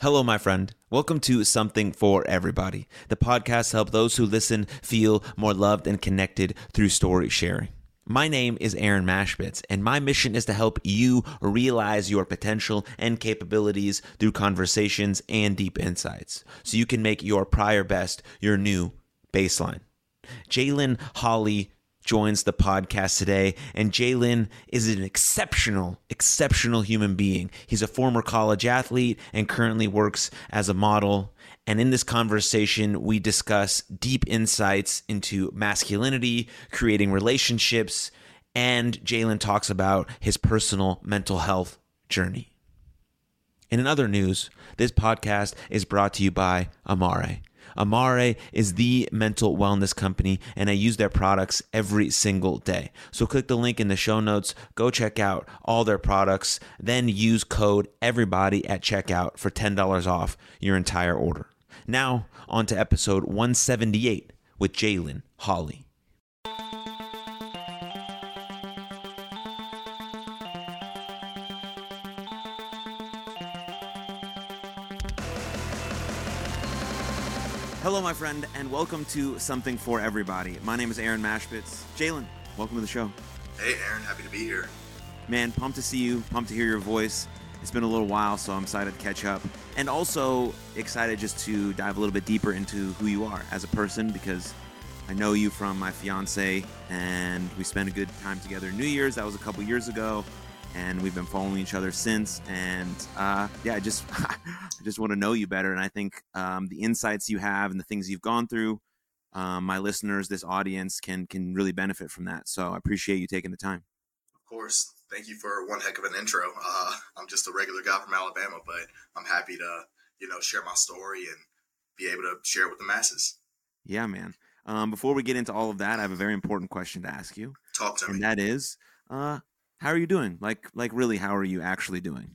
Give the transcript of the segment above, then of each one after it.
Hello, my friend. Welcome to Something for Everybody. The podcast helps those who listen feel more loved and connected through story sharing. My name is Aaron Machbitz, and my mission is to help you realize your potential and capabilities through conversations and deep insights so you can make your prior best your new baseline. Jalon Hollie joins the podcast today. And Jalon is an exceptional, exceptional human being. He's a former college athlete and currently works as a model. And in this conversation, we discuss deep insights into masculinity, creating relationships, and Jalon talks about his personal mental health journey. And in other news, this podcast is brought to you by Amare. Amare is the mental wellness company, and I use their products every single day. So click the link in the show notes, go check out all their products, then use code EVERYBODY at checkout for $10 off your entire order. Now, on to episode 178 with Jalon Hollie. Hello, my friend, and welcome to Something for Everybody. My name is Aaron Machbitz. Jalon, welcome to the show. Hey, Aaron, happy to be here. Man, pumped to see you, pumped to hear your voice. It's been a little while, so I'm excited to catch up. And also excited just to dive a little bit deeper into who you are as a person because I know you from my fiance and we spent a good time together New Year's. That was a couple years ago and we've been following each other since. And uh, yeah, I just I just want to know you better. And I think um, the insights you have and the things you've gone through, um, my listeners, this audience can can really benefit from that. So I appreciate you taking the time. Of course, thank you for one heck of an intro. Uh, I'm just a regular guy from Alabama, but I'm happy to you know share my story and be able to share it with the masses. Yeah, man. Um, before we get into all of that, I have a very important question to ask you. Talk to and me. And that is, uh, how are you doing? Like, like really, how are you actually doing?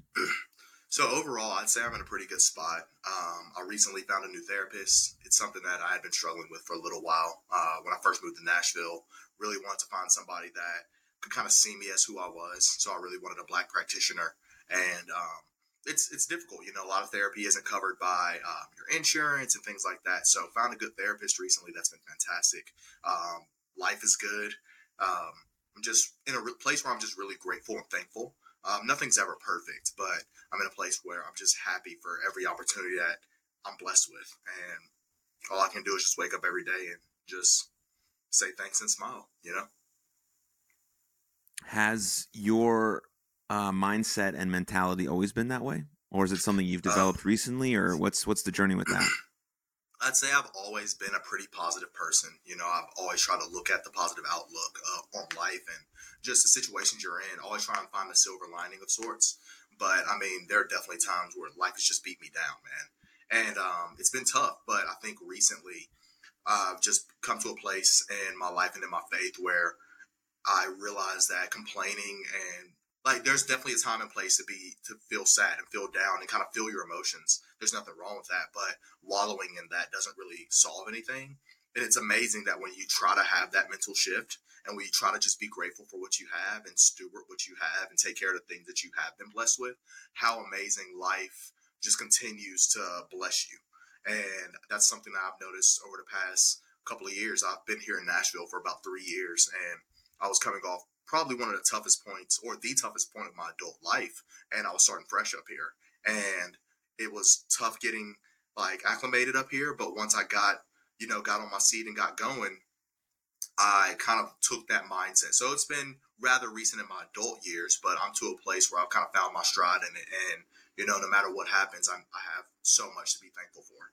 so overall, I'd say I'm in a pretty good spot. Um, I recently found a new therapist. It's something that I had been struggling with for a little while. Uh, when I first moved to Nashville, really wanted to find somebody that could kind of see me as who I was. So I really wanted a black practitioner, and um, it's it's difficult. You know, a lot of therapy isn't covered by um, your insurance and things like that. So found a good therapist recently. That's been fantastic. Um, life is good. Um, I'm just in a place where I'm just really grateful and thankful. Um, nothing's ever perfect, but I'm in a place where I'm just happy for every opportunity that I'm blessed with. And all I can do is just wake up every day and just say thanks and smile, you know? Has your uh, mindset and mentality always been that way? Or is it something you've developed um, recently, or what's what's the journey with that? I'd say I've always been a pretty positive person. You know, I've always tried to look at the positive outlook uh, on life and just the situations you're in. Always try and find the silver lining of sorts. But I mean, there are definitely times where life has just beat me down, man. And um, it's been tough. But I think recently I've just come to a place in my life and in my faith where I realize that complaining and like there's definitely a time and place to be to feel sad and feel down and kind of feel your emotions. There's nothing wrong with that but wallowing in that doesn't really solve anything. And it's amazing that when you try to have that mental shift and when you try to just be grateful for what you have and steward what you have and take care of the things that you have been blessed with how amazing life just continues to bless you. And that's something that i've noticed over the past couple of years. I've been here in nashville for about three years and i was coming off probably one of the toughest points or the toughest point of my adult life. And I was starting fresh up here. And it was tough getting like acclimated up here. But once I got, you know, got on my seat and got going, I kind of took that mindset. So it's been rather recent in my adult years, but I'm to a place where I've kind of found my stride in it. And, you know, no matter what happens, I'm, I have so much to be thankful for.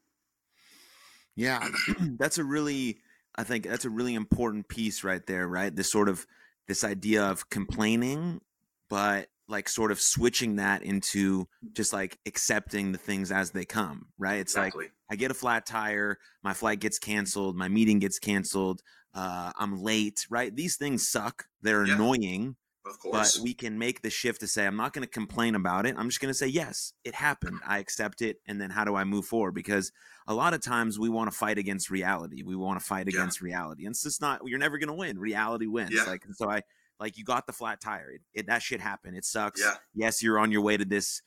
Yeah, that's a really, I think that's a really important piece right there, right? This sort of this idea of complaining, but like sort of switching that into just like accepting the things as they come, right? It's exactly. like I get a flat tire, my flight gets canceled, my meeting gets canceled, uh, I'm late, right? These things suck. They're yeah. annoying. Of course. But we can make the shift to say, I'm not going to complain about it. I'm just going to say, yes, it happened. I accept it. And then how do I move forward? Because a lot of times we want to fight against reality. We want to fight yeah. against reality. And it's just not, you're never going to win. Reality wins. Yeah. Like, so I, like, you got the flat tire. It, it, that shit happened. It sucks. Yeah. Yes, you're on your way to this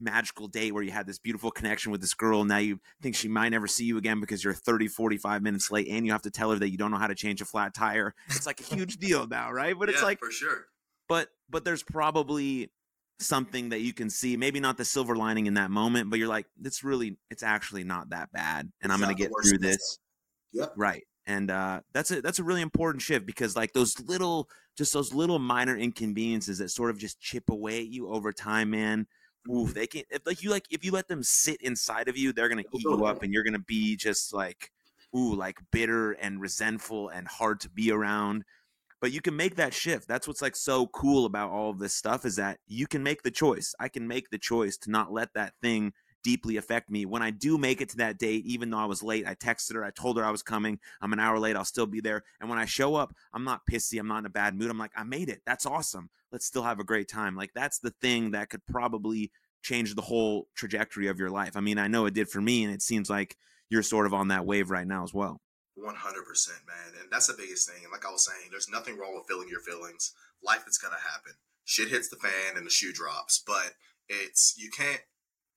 magical date where you had this beautiful connection with this girl and now you think she might never see you again because you're 30 45 minutes late and you have to tell her that you don't know how to change a flat tire it's like a huge deal now right but it's like for sure. But but there's probably something that you can see maybe not the silver lining in that moment but you're like it's really it's actually not that bad and i'm going to get through this Yep. right and uh that's a that's a really important shift because like those little just those little minor inconveniences that sort of just chip away at you over time man ooh Mm-hmm. they can if like you like if you let them sit inside of you they're gonna eat you up and you're gonna be just like ooh like bitter and resentful and hard to be around but you can make that shift. That's what's like so cool about all of this stuff is that you can make the choice. I can make the choice to not let that thing deeply affect me. When i do make it to that date even though i was late i texted her i told her i was coming i'm an hour late i'll still be there and when i show up i'm not pissy i'm not in a bad mood i'm like i made it that's awesome let's still have a great time. Like that's the thing that could probably change the whole trajectory of your life. I mean i know it did for me and it seems like you're sort of on that wave right now as well One hundred percent, man, and that's the biggest thing. And like I was saying, there's nothing wrong with feeling your feelings. Life is gonna happen. Shit hits the fan and the shoe drops, but it's you can't.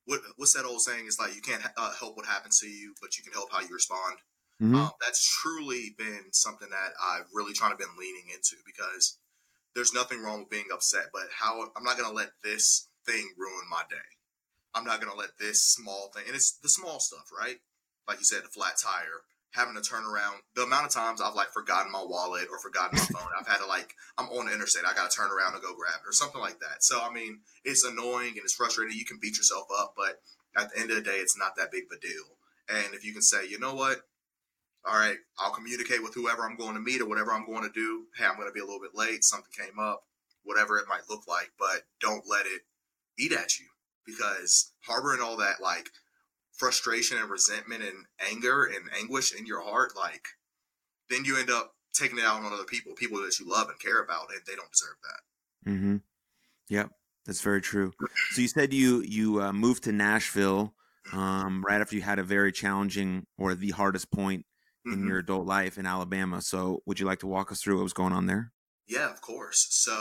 What what's that old saying? It's like you can't uh, help what happens to you, but you can help how you respond. Mhm. Um, that's truly been something that I've really trying to been leaning into because there's nothing wrong with being upset, but how I'm not gonna let this thing ruin my day. I'm not gonna let this small thing, and it's the small stuff, right? Like you said, the flat tire, having to turn around. The amount of times I've like forgotten my wallet or forgotten my phone, I've had to like I'm on the interstate, I got to turn around and go grab it or something like that. So I mean, it's annoying and it's frustrating. You can beat yourself up, but at the end of the day, it's not that big of a deal. And if you can say, you know what, all right, I'll communicate with whoever I'm going to meet or whatever I'm going to do. Hey, I'm going to be a little bit late. Something came up, whatever it might look like, but don't let it eat at you because harboring all that like frustration and resentment and anger and anguish in your heart, like then you end up taking it out on other people, people that you love and care about, and they don't deserve that. Mm-hmm. Yep, that's very true. So you said you you uh, moved to Nashville um, right after you had a very challenging or the hardest point in Mhm. your adult life in Alabama. So would you like to walk us through what was going on there? Yeah, of course. So,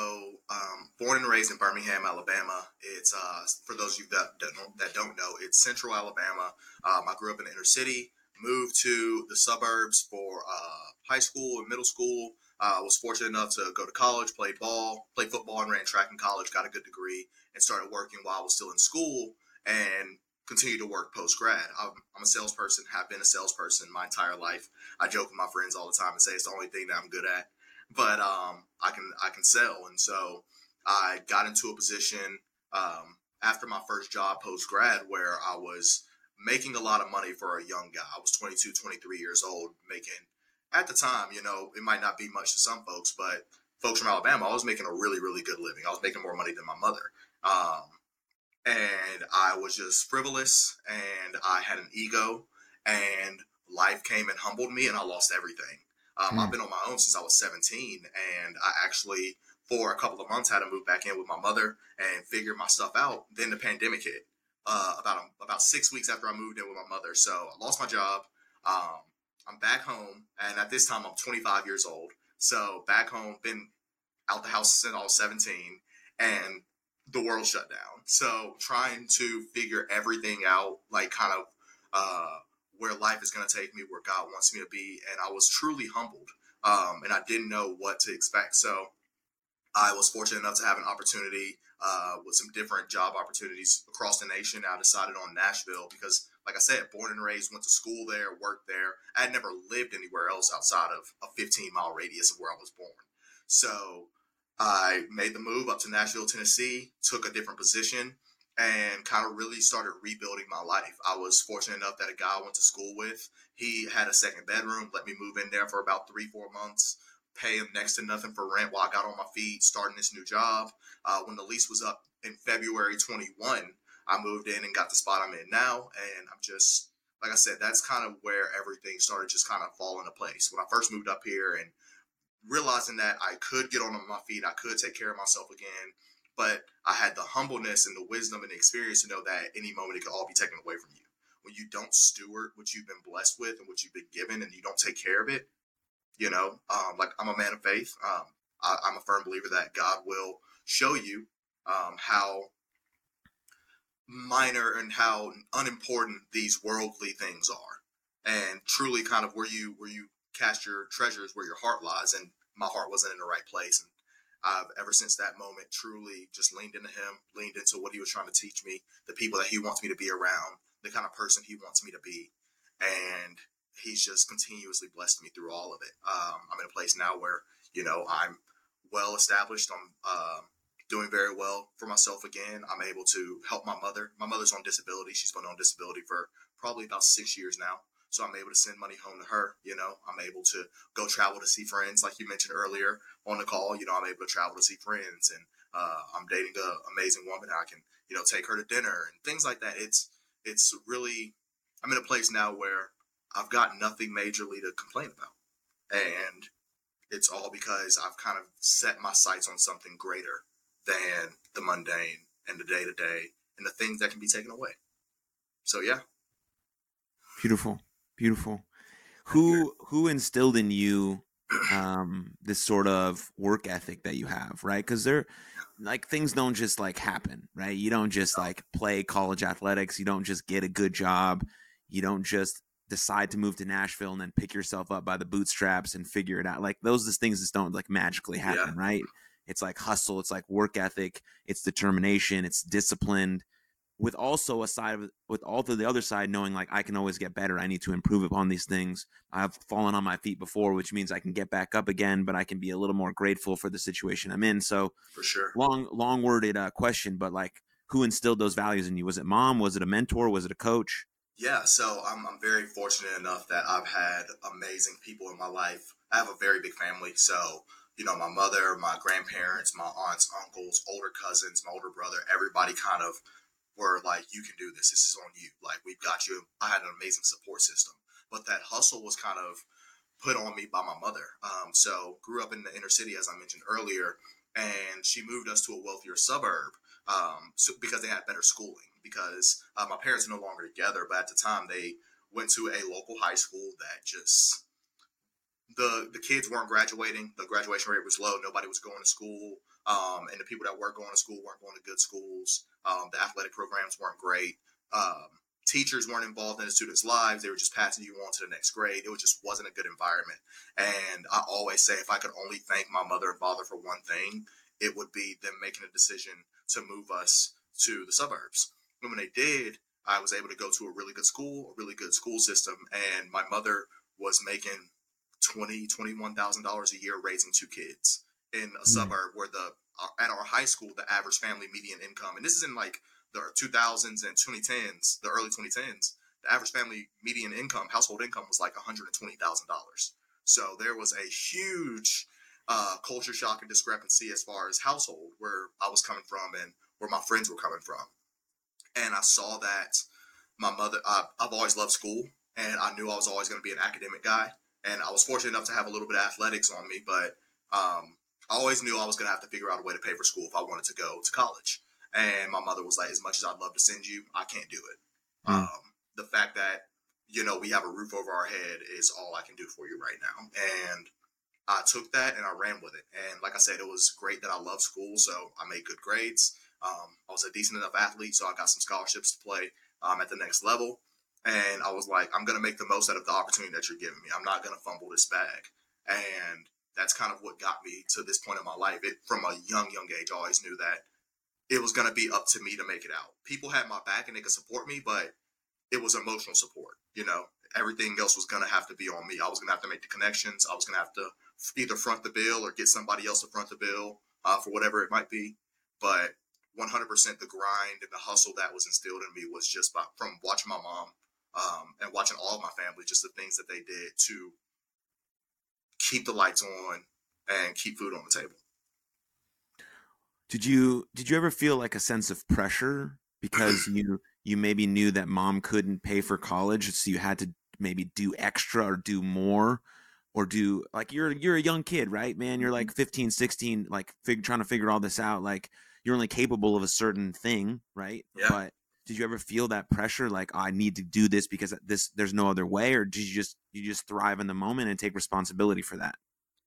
um, born and raised in Birmingham, Alabama. It's uh, for those of you that that don't, that don't know, it's Central Alabama. Um, I grew up in the inner city, moved to the suburbs for uh, high school and middle school. Uh, I was fortunate enough to go to college, play ball, played football, and ran track in college. Got a good degree, and started working while I was still in school, and continued to work post grad. I'm, I'm a salesperson, have been a salesperson my entire life. I joke with my friends all the time and say it's the only thing that I'm good at but um, I can I can sell, and so I got into a position um, after my first job post grad where I was making a lot of money for a young guy. I was 22, 23 years old, making at the time, you know, it might not be much to some folks, but folks from Alabama, I was making a really really good living. I was making more money than my mother. Um, and I was just frivolous, and I had an ego, and life came and humbled me, and I lost everything. Um, Hmm. I've been on my own since I was 17, and I actually, for a couple of months, had to move back in with my mother and figure my stuff out. Then the pandemic hit uh, about about six weeks after I moved in with my mother. So I lost my job. Um, I'm back home, and at this time, I'm 25 years old. So back home, been out the house since I was 17, and the world shut down. So trying to figure everything out, like kind of uh, where life is going to take me, where God wants me to be, and I was truly humbled, um, and I didn't know what to expect. So I was fortunate enough to have an opportunity uh, with some different job opportunities across the nation. I decided on Nashville because, like I said, born and raised, went to school there, worked there. I had never lived anywhere else outside of a 15 mile radius of where I was born. So I made the move up to Nashville, Tennessee, took a different position, and kind of really started rebuilding my life. I was fortunate enough that a guy I went to school with, he had a second bedroom, let me move in there for about three, four months, pay him next to nothing for rent while I got on my feet, starting this new job. Uh, when the lease was up in February 21, I moved in and got the spot I'm in now, and I'm just like I said, that's kind of where everything started just kind of falling into place. When I first moved up here and realizing that I could get on my feet, I could take care of myself again, but I had the humbleness and the wisdom and experience to know that any moment it could all be taken away from you. When you don't steward what you've been blessed with and what you've been given, and you don't take care of it, you know, um, like I'm a man of faith. Um, I, I'm a firm believer that God will show you um, how minor and how unimportant these worldly things are, and truly kind of where you where you cast your treasures where your heart lies. And my heart wasn't in the right place, and I've ever since that moment truly just leaned into him, leaned into what he was trying to teach me, the people that he wants me to be around, the kind of person he wants me to be, and he's just continuously blessed me through all of it. Um, I'm in a place now where you know I'm well established. I'm uh, doing very well for myself again. I'm able to help my mother. My mother's on disability. She's been on disability for probably about six years now. So I'm able to send money home to her. You know, I'm able to go travel to see friends, like you mentioned earlier on the call. You know, I'm able to travel to see friends, and uh, I'm dating an amazing woman. I can, you know, take her to dinner and things like that. It's it's really I'm in a place now where I've got nothing majorly to complain about, and it's all because I've kind of set my sights on something greater than the mundane and the day to day and the things that can be taken away. So yeah. Beautiful. Beautiful. Who who instilled in you um this sort of work ethic that you have, right? Cuz they're like things don't just like happen, right? You don't just like play college athletics, you don't just get a good job, you don't just decide to move to Nashville and then pick yourself up by the bootstraps and figure it out. Like those things just don't like magically happen, yeah. right? It's like hustle, it's like work ethic, it's determination, it's disciplined. With also a side of with all to the other side, knowing like I can always get better. I need to improve upon these things. I've fallen on my feet before, which means I can get back up again, but I can be a little more grateful for the situation I'm in. So for sure, long long worded uh, question, but like who instilled those values in you? Was it mom? Was it a mentor? Was it a coach? Yeah, so I'm, I'm very fortunate enough that I've had amazing people in my life. I have a very big family, so you know, my mother, my grandparents, my aunts, uncles, older cousins, my older brother, everybody kind of were like, you can do this. This is on you. Like, we've got you. I had an amazing support system. But that hustle was kind of put on me by my mother. Um, so, grew up in the inner city, as I mentioned earlier, and she moved us to a wealthier suburb um, so, because they had better schooling. Because uh, my parents are no longer together, but at the time they went to a local high school that just the the kids weren't graduating. The graduation rate was low. Nobody was going to school, um, and the people that were going to school weren't going to good schools. Um, the athletic programs weren't great. Um, teachers weren't involved in the students' lives. They were just passing you on to the next grade. It was just wasn't a good environment. And I always say, if I could only thank my mother and father for one thing, it would be them making a decision to move us to the suburbs. And when they did, I was able to go to a really good school, a really good school system, and my mother was making twenty twenty one thousand dollars a year raising two kids in a mm-hmm. suburb where the at our high school the average family median income and this is in like the 2000s and 2010s the early 2010s the average family median income household income was like $120000 so there was a huge uh, culture shock and discrepancy as far as household where i was coming from and where my friends were coming from. And i saw that my mother uh, i've always loved school and i knew i was always going to be an academic guy and I was fortunate enough to have a little bit of athletics on me, but um, I always knew I was going to have to figure out a way to pay for school if I wanted to go to college. And my mother was like, as much as I'd love to send you, I can't do it. Mm. Um, the fact that, you know, we have a roof over our head is all I can do for you right now. And I took that and I ran with it. And like I said, it was great that I love school. So I made good grades. Um, I was a decent enough athlete, so I got some scholarships to play um, at the next level. And I was like, I'm going to make the most out of the opportunity that you're giving me. I'm not going to fumble this bag. And that's kind of what got me to this point in my life. It from a young, young age, I always knew that it was going to be up to me to make it out. People had my back and they could support me, but it was emotional support. You know, everything else was going to have to be on me. I was going to have to make the connections. I was going to have to either front the bill or get somebody else to front the bill uh, for whatever it might be. But 100% the grind and the hustle that was instilled in me was just by, from watching my mom um, and watching all of my family, just the things that they did to keep the lights on and keep food on the table. Did you did you ever feel like a sense of pressure because you you maybe knew that mom couldn't pay for college, so you had to maybe do extra or do more? or do like you're you're a young kid right man you're like mm-hmm. 15 16 like fig, trying to figure all this out like you're only capable of a certain thing right yeah. but did you ever feel that pressure like oh, i need to do this because this there's no other way or did you just you just thrive in the moment and take responsibility for that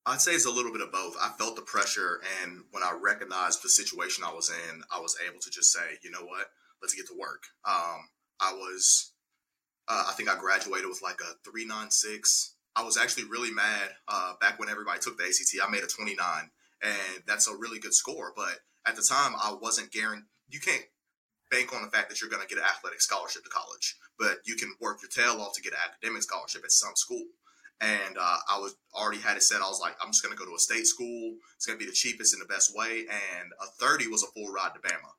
i'd say it's a little bit of both i felt the pressure and when i recognized the situation i was in i was able to just say you know what let's get to work. Um, I was, uh, I think I graduated with like a 396. I was actually really mad uh, back when everybody took the ACT. I made a 29, and that's a really good score. But at the time, I wasn't guaranteed. You can't bank on the fact that you're going to get an athletic scholarship to college, but you can work your tail off to get an academic scholarship at some school. And uh, I was already had it set. I was like, I'm just going to go to a state school. It's going to be the cheapest and the best way. And a 30 was a full ride to Bama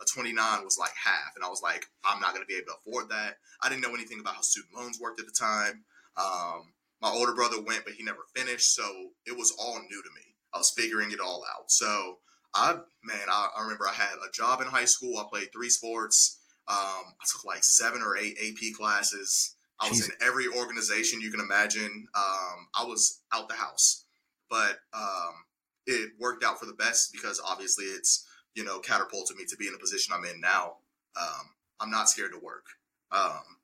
a 29 was like half. And I was like, I'm not going to be able to afford that. I didn't know anything about how student loans worked at the time. Um, my older brother went, but he never finished. So it was all new to me. I was figuring it all out. So I, man, I, I remember I had a job in high school. I played three sports. Um, I took like seven or eight AP classes. I was in every organization you can imagine. Um, I was out the house, but um, it worked out for the best because obviously it's you know, catapulted me to be in the position I'm in now. Um, I'm not scared to work. Um,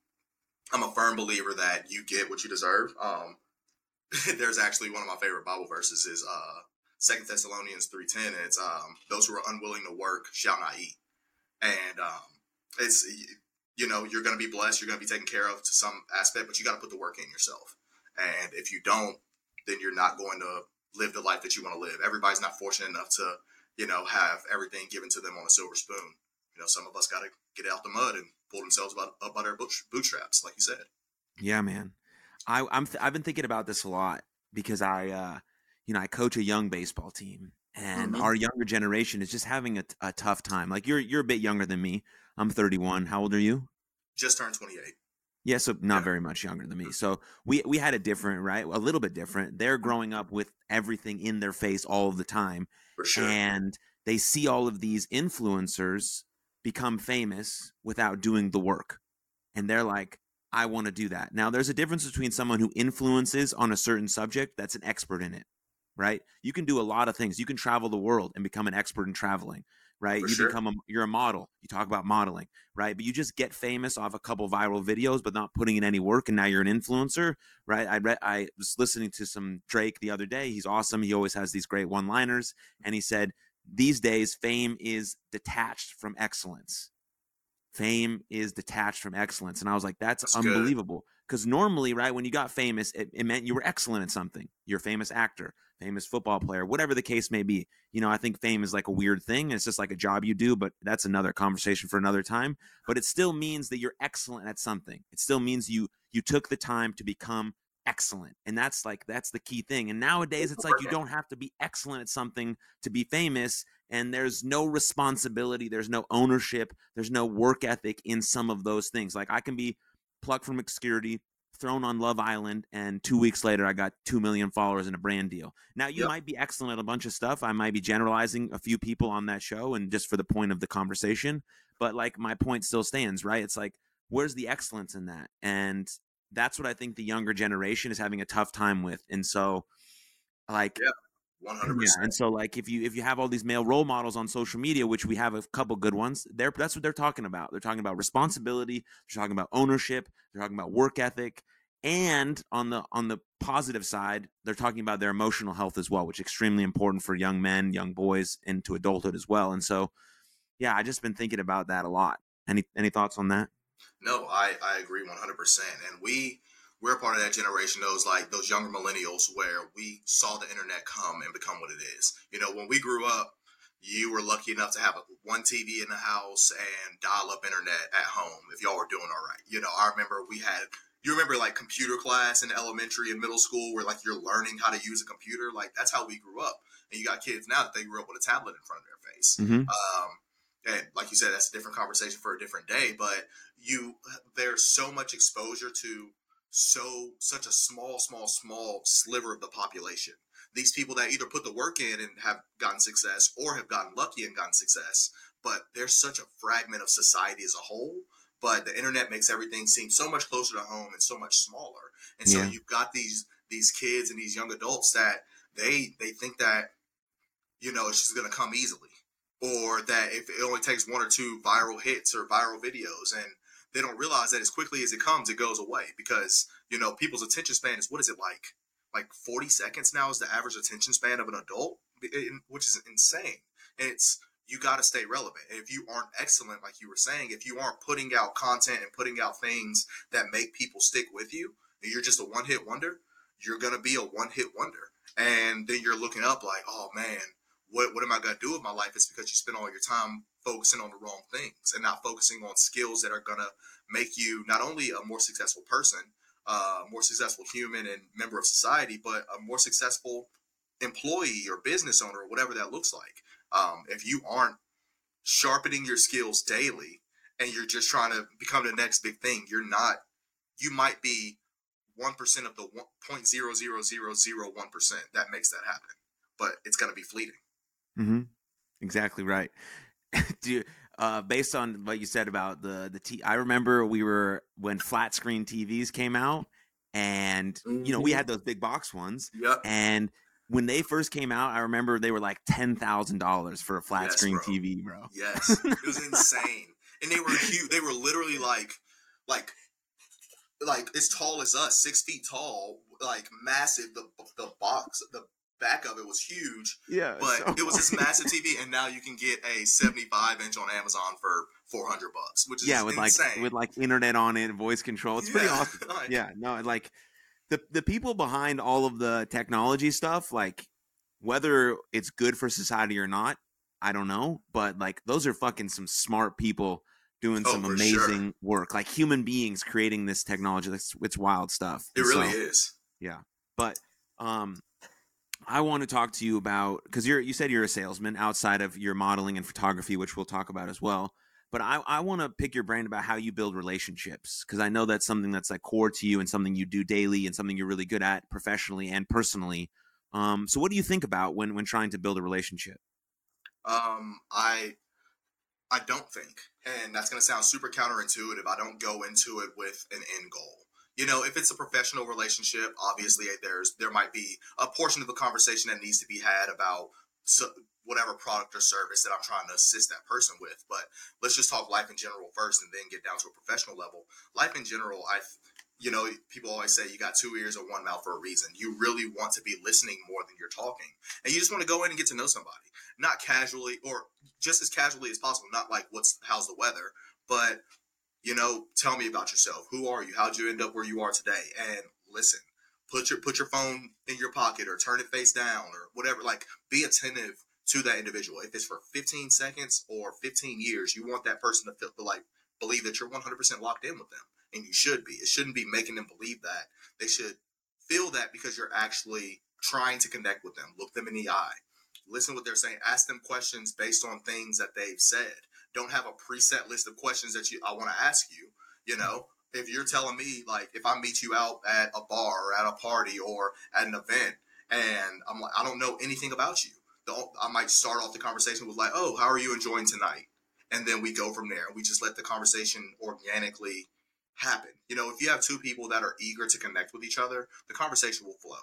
I'm a firm believer that you get what you deserve. Um, there's actually one of my favorite Bible verses is uh, Second Thessalonians three ten. It's um, those who are unwilling to work shall not eat, and um, it's you know you're going to be blessed. You're going to be taken care of to some aspect, but you got to put the work in yourself. And if you don't, then you're not going to live the life that you want to live. Everybody's not fortunate enough to you know, have everything given to them on a silver spoon. You know, some of us got to get out the mud and pull themselves up, by their bootstraps, like you said. Yeah, man. I, I'm th- I've been thinking about this a lot because I, uh, you know, I coach a young baseball team, and mm-hmm. our younger generation is just having a, a tough time. Like you're you're a bit younger than me. I'm 31. How old are you? Just turned 28. Yeah, so not yeah. very much younger than me. So we we had it different, right? A little bit different. They're growing up with everything in their face all the time, sure. and they see all of these influencers become famous without doing the work, and they're like, "I want to do that." Now, there's a difference between someone who influences on a certain subject that's an expert in it, right? You can do a lot of things. You can travel the world and become an expert in traveling right? For you sure. become a you're a model. You talk about modeling, right? But you just get famous off a couple viral videos, but not putting in any work, and now you're an influencer, right? I read I was listening to some Drake the other day. He's awesome. He always has these great one-liners, and he said these days fame is detached from excellence. Fame is detached from excellence, and I was like, that's, that's unbelievable. Because normally, right, when you got famous, it, it meant you were excellent at something. You're a famous actor famous football player, whatever the case may be. You know, I think fame is like a weird thing. It's just like a job you do, but that's another conversation for another time. But it still means that you're excellent at something. It still means you you took the time to become excellent. And that's like that's the key thing. And nowadays it's like you don't have to be excellent at something to be famous and there's no responsibility, there's no ownership, there's no work ethic in some of those things. Like I can be plucked from obscurity, thrown on Love Island, and two weeks later, I got two million followers and a brand deal. Now, you yep. might be excellent at a bunch of stuff. I might be generalizing a few people on that show, and just for the point of the conversation, but like my point still stands, right? It's like, where's the excellence in that? And that's what I think the younger generation is having a tough time with. And so, like, yeah. 100%. Yeah, and so like if you if you have all these male role models on social media, which we have a couple good ones, they're that's what they're talking about. They're talking about responsibility, they're talking about ownership, they're talking about work ethic, and on the on the positive side, they're talking about their emotional health as well, which is extremely important for young men, young boys into adulthood as well. And so yeah, I just been thinking about that a lot. Any any thoughts on that? No, I I agree 100%. And we we're part of that generation, those like those younger millennials where we saw the internet come and become what it is. You know, when we grew up, you were lucky enough to have one TV in the house and dial up internet at home if y'all were doing all right. You know, I remember we had you remember like computer class in elementary and middle school where like you're learning how to use a computer like that's how we grew up and you got kids now that they grew up with a tablet in front of their face mm-hmm. um, and like you said that's a different conversation for a different day but you there's so much exposure to so such a small, small, small sliver of the population. These people that either put the work in and have gotten success or have gotten lucky and gotten success, but there's such a fragment of society as a whole. But the internet makes everything seem so much closer to home and so much smaller. And so yeah. you've got these these kids and these young adults that they they think that you know it's just gonna come easily. Or that if it only takes one or two viral hits or viral videos and they don't realize that as quickly as it comes, it goes away because you know people's attention span is what is it like? Like 40 seconds now is the average attention span of an adult, which is insane. And it's you got to stay relevant. And if you aren't excellent, like you were saying, if you aren't putting out content and putting out things that make people stick with you, and you're just a one hit wonder, you're gonna be a one hit wonder. And then you're looking up like, oh man, what what am I gonna do with my life? It's because you spend all your time focusing on the wrong things and not focusing on skills that are gonna make you not only a more successful person, uh, more successful human and member of society, but a more successful employee or business owner or whatever that looks like. Um, if you aren't sharpening your skills daily and you're just trying to become the next big thing, you're not. You might be one percent of the point zero zero zero zero one percent that makes that happen, but it's going to be fleeting. Mm-hmm. Exactly right. Do uh, based on what you said about the the t- I remember we were when flat screen TVs came out, and mm-hmm. you know we mm-hmm. had those big box ones. Yep. And when they first came out, I remember they were like ten thousand dollars for a flat yes, screen bro. TV, bro. Yes, it was insane, and they were huge. They were literally like, like, like as tall as us, six feet tall, like massive. The the box, the back of it was huge. Yeah, but so it was this massive TV, and now you can get a seventy-five inch on Amazon for four hundred bucks, which is yeah, with insane. like with like internet on it, voice control. It's yeah. pretty awesome. yeah, no, like the the people behind all of the technology stuff, like whether it's good for society or not, I don't know. But like those are fucking some smart people doing oh, some amazing sure. work. Like human beings creating this technology. That's it's wild stuff. It really so, is. Yeah. But um I want to talk to you about because you're you said you're a salesman outside of your modeling and photography, which we'll talk about as well. But I, I want to pick your brain about how you build relationships because I know that's something that's like core to you and something you do daily and something you're really good at professionally and personally. Um, so what do you think about when when trying to build a relationship? Um, I I don't think, and that's going to sound super counterintuitive. I don't go into it with an end goal. You know, if it's a professional relationship, obviously eh, there's there might be a portion of the conversation that needs to be had about so, whatever product or service that I'm trying to assist that person with. But let's just talk life in general first, and then get down to a professional level. Life in general, I, you know, people always say you got two ears or one mouth for a reason. You really want to be listening more than you're talking, and you just want to go in and get to know somebody, not casually or just as casually as possible. Not like what's how's the weather, but you know, tell me about yourself. Who are you? How'd you end up where you are today? And listen, put your put your phone in your pocket or turn it face down or whatever. Like, be attentive to that individual. If it's for 15 seconds or 15 years, you want that person to feel to like believe that you're 100% locked in with them, and you should be. It shouldn't be making them believe that. They should feel that because you're actually trying to connect with them. Look them in the eye. Listen what they're saying. Ask them questions based on things that they've said. Don't have a preset list of questions that you I want to ask you. You know, if you're telling me like if I meet you out at a bar or at a party or at an event and I'm like I don't know anything about you I might start off the conversation with like, "Oh, how are you enjoying tonight?" And then we go from there. We just let the conversation organically happen. You know, if you have two people that are eager to connect with each other, the conversation will flow.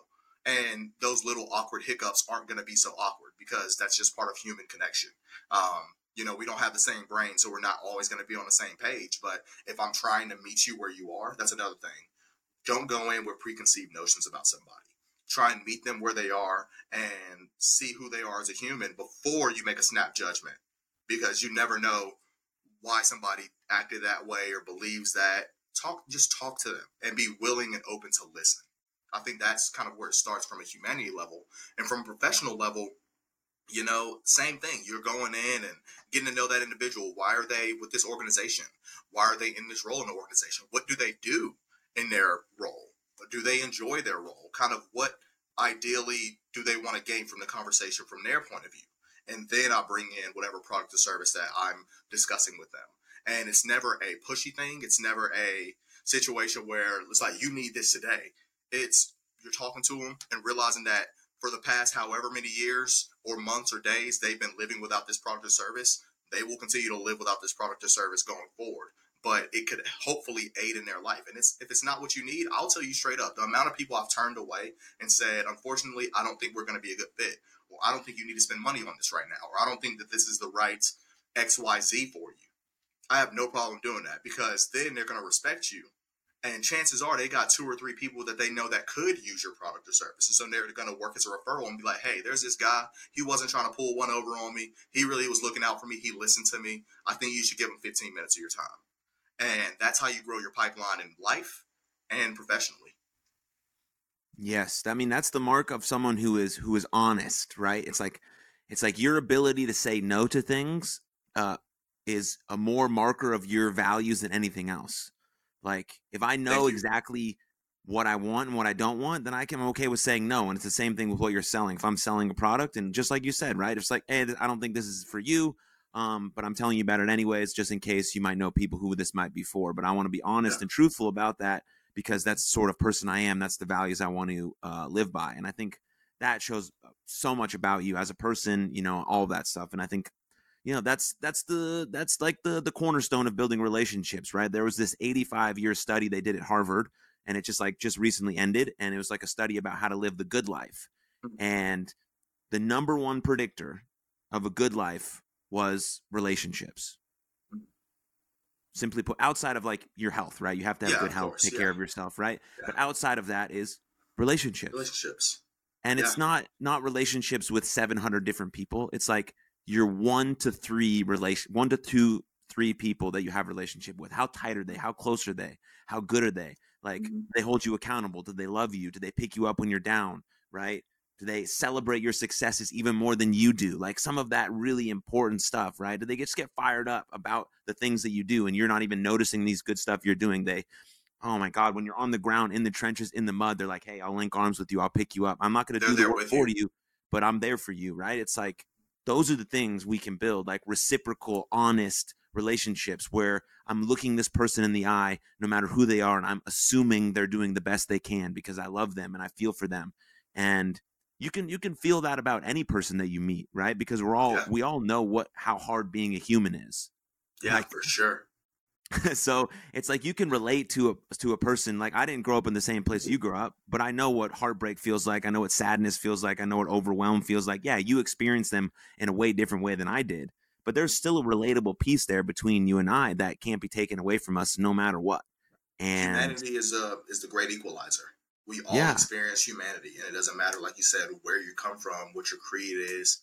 And those little awkward hiccups aren't going to be so awkward because that's just part of human connection. Um, you know, we don't have the same brain, so we're not always going to be on the same page. But if I'm trying to meet you where you are, that's another thing. Don't go in with preconceived notions about somebody try and meet them where they are and see who they are as a human before you make a snap judgment because you never know why somebody acted that way or believes that talk just talk to them and be willing and open to listen i think that's kind of where it starts from a humanity level and from a professional level you know same thing you're going in and getting to know that individual why are they with this organization why are they in this role in the organization what do they do in their role do they enjoy their role? Kind of what ideally do they want to gain from the conversation from their point of view? And then I bring in whatever product or service that I'm discussing with them. And it's never a pushy thing. It's never a situation where it's like, you need this today. It's you're talking to them and realizing that for the past however many years or months or days they've been living without this product or service, they will continue to live without this product or service going forward but it could hopefully aid in their life. And it's if it's not what you need, I'll tell you straight up. The amount of people I've turned away and said, unfortunately, I don't think we're going to be a good fit, or I don't think you need to spend money on this right now, or I don't think that this is the right X Y Z for you. I have no problem doing that because then they're going to respect you, and chances are they got two or three people that they know that could use your product or service. And so they're going to work as a referral and be like, hey, there's this guy. He wasn't trying to pull one over on me. He really was looking out for me. He listened to me. I think you should give him 15 minutes of your time. And that's how you grow your pipeline in life and professionally. Yes, I mean that's the mark of someone who is who is honest, right? It's like it's like your ability to say no to things uh, is a more marker of your values than anything else. Like if I know exactly what I want and what I don't want, then I can I'm okay with saying no. And it's the same thing with what you're selling. If I'm selling a product, and just like you said, right? It's like, hey, I don't think this is for you, um, but I'm telling you about it anyways, just in case you might know people who this might be for. But I want to be honest yeah. and truthful about that because that's the sort of person I am. That's the values I want to uh, live by, and I think that shows uh, so much about you as a person. You know, all that stuff, and I think you know that's that's the that's like the the cornerstone of building relationships right? There was this 85 year study they did at harvard and it just like just recently ended and it was like a study about how to live the good life. Mm-hmm. and the number one predictor of a good life was relationships. Mm-hmm. simply put outside of like your health right? You have to have yeah, good health course, take yeah. care of yourself right? Yeah. but outside of that is relationships. Relationships. And it's not not relationships with 700 different people. It's like your one to three relation, one to two, three people that you have relationship with. How tight are they? How close are they? How good are they? Like, mm-hmm. they hold you accountable? Do they love you? Do they pick you up when you're down? Right? Do they celebrate your successes even more than you do? Like some of that really important stuff, right? Do they just get fired up about the things that you do and you're not even noticing these good stuff you're doing? They, oh my God, when you're on the ground in the trenches, in the mud, they're like, hey, I'll link arms with you. I'll pick you up. I'm not going to do the work for you. you, but I'm there for you, right? It's like those are the things we can build like reciprocal honest relationships where i'm looking this person in the eye no matter who they are and i'm assuming they're doing the best they can because i love them and i feel for them. And you can you can feel that about any person that you meet right? Because we're all yeah. we all know what how hard being a human is. Yeah like, for sure so it's like you can relate to a to a person like I didn't grow up in the same place you grew up, but I know what heartbreak feels like. I know what sadness feels like. I know what overwhelm feels like. Yeah, you experience them in a way different way than I did, but there's still a relatable piece there between you and I that can't be taken away from us no matter what. And humanity is a is the great equalizer. We all yeah. experience humanity, and it doesn't matter, like you said, where you come from, what your creed is.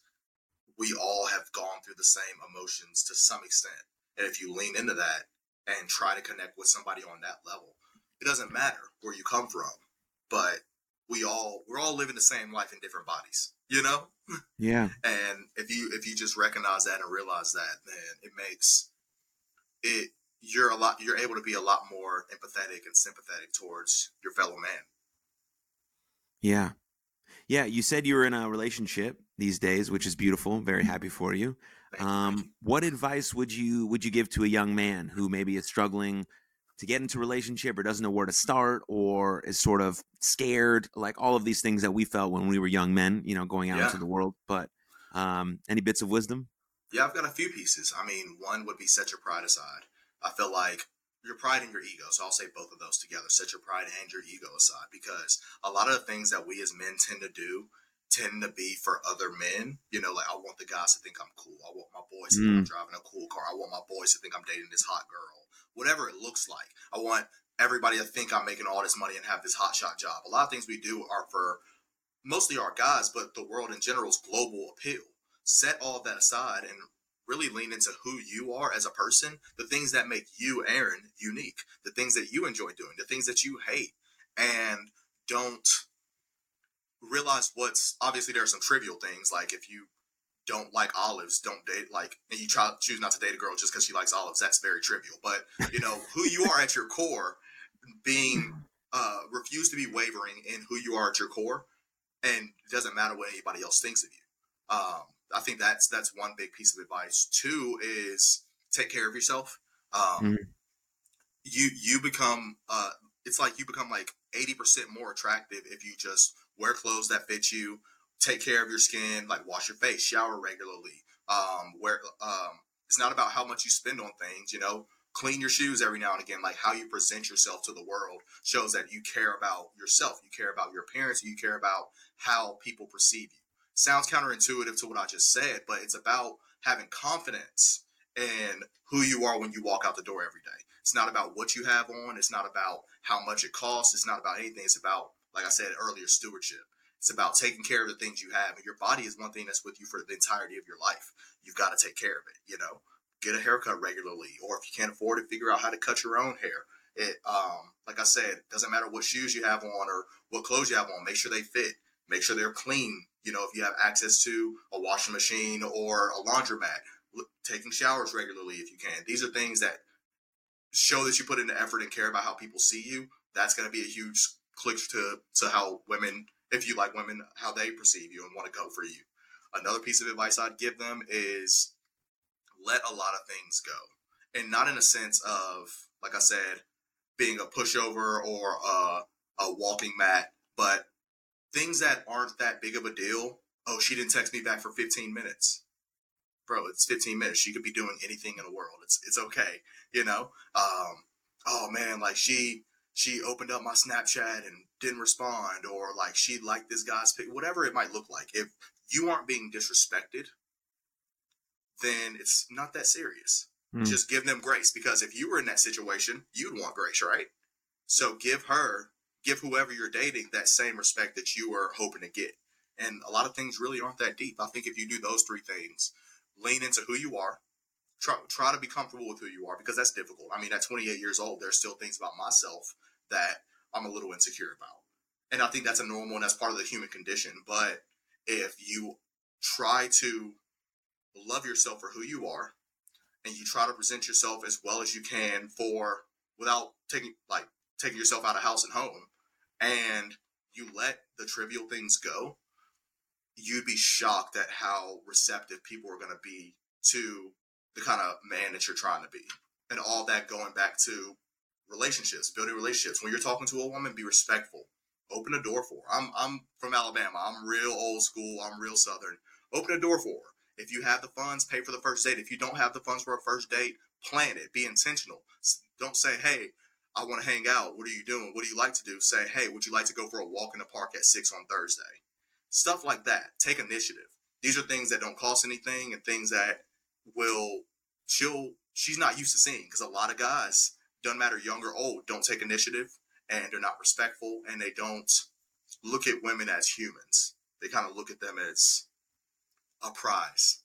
We all have gone through the same emotions to some extent, and if you lean into that, and try to connect with somebody on that level. It doesn't matter where you come from, but we all we're all living the same life in different bodies, you know? Yeah. and if you if you just recognize that and realize that, then it makes it you're a lot you're able to be a lot more empathetic and sympathetic towards your fellow man. Yeah. Yeah, you said you were in a relationship these days, which is beautiful. Very happy for you. Um, what advice would you would you give to a young man who maybe is struggling to get into a relationship or doesn't know where to start or is sort of scared, like all of these things that we felt when we were young men, you know, going out yeah. into the world. But um, any bits of wisdom? Yeah, I've got a few pieces. I mean, one would be set your pride aside. I feel like your pride and your ego. So I'll say both of those together. Set your pride and your ego aside because a lot of the things that we as men tend to do tend to be for other men. You know, like I want the guys to think I'm cool. I want my boys to mm. think I'm mm. driving a cool car. I want my boys to think I'm dating this hot girl. Whatever it looks like. I want everybody to think I'm making all this money and have this hot shot job. A lot of things we do are for mostly our guys, but the world in general's global appeal. Set all that aside and really lean into who you are as a person, the things that make you, Aaron, unique, the things that you enjoy doing, the things that you hate, and don't realize what's obviously there are some trivial things like if you don't like olives, don't date like, and you try choose not to date a girl just because she likes olives. That's very trivial. But you know who you are at your core, being uh, refuse to be wavering in who you are at your core, and it doesn't matter what anybody else thinks of you. Um, I think that's that's one big piece of advice. Two is take care of yourself. Um, mm-hmm. You you become uh, it's like you become like eighty percent more attractive if you just wear clothes that fit you, take care of your skin, like wash your face, shower regularly. Um, where um, it's not about how much you spend on things, you know. Clean your shoes every now and again. Like how you present yourself to the world shows that you care about yourself, you care about your appearance, you care about how people perceive you. Sounds counterintuitive to what I just said, but it's about having confidence in who you are when you walk out the door every day. It's not about what you have on. It's not about how much it costs. It's not about anything. It's about, like I said earlier, stewardship. It's about taking care of the things you have. And your body is one thing that's with you for the entirety of your life. You've got to take care of it, you know. Get a haircut regularly, or if you can't afford it, figure out how to cut your own hair. It, um, like I said, doesn't matter what shoes you have on or what clothes you have on. Make sure they fit. Make sure they're clean. You know, if you have access to a washing machine or a laundromat, taking showers regularly if you can. These are things that show that you put in the effort and care about how people see you. That's going to be a huge click to to how women, if you like women, how they perceive you and want to go for you. Another piece of advice I'd give them is let a lot of things go, and not in a sense of like I said, being a pushover or a, a walking mat, but things that aren't that big of a deal. Oh, she didn't text me back for 15 minutes bro, it's 15 minutes. She could be doing anything in the world. It's it's okay, you know. Um, oh man, like she she opened up my Snapchat and didn't respond, or like she liked this guy's pic, whatever it might look like. If you aren't being disrespected, then it's not that serious. Mm. Just give them grace because if you were in that situation, you'd want grace, right? So give her, give whoever you're dating that same respect that you were hoping to get. And a lot of things really aren't that deep. I think if you do those three things, lean into who you are. Try, try to be comfortable with who you are because that's difficult. I mean, at 28 years old, there's still things about myself that I'm a little insecure about. And I think that's a normal and that's part of the human condition. But if you try to love yourself for who you are and you try to present yourself as well as you can for without taking like taking yourself out of house and home and you let the trivial things go you'd be shocked at how receptive people are going to be to the kind of man that you're trying to be. And all that going back to relationships, building relationships. When you're talking to a woman, be respectful. Open a door for her. I'm, I'm from Alabama. I'm real old school. I'm real Southern. Open a door for her. If you have the funds, pay for the first date. If you don't have the funds for a first date, plan it. Be intentional. Don't say, hey, I want to hang out. What are you doing? What do you like to do? Say, hey, would you like to go for a walk in the park at six on Thursday? Stuff like that. Take initiative. These are things that don't cost anything and things that will she'll she's not used to seeing because a lot of guys, doesn't matter young or old, don't take initiative and they're not respectful and they don't look at women as humans. They kind of look at them as a prize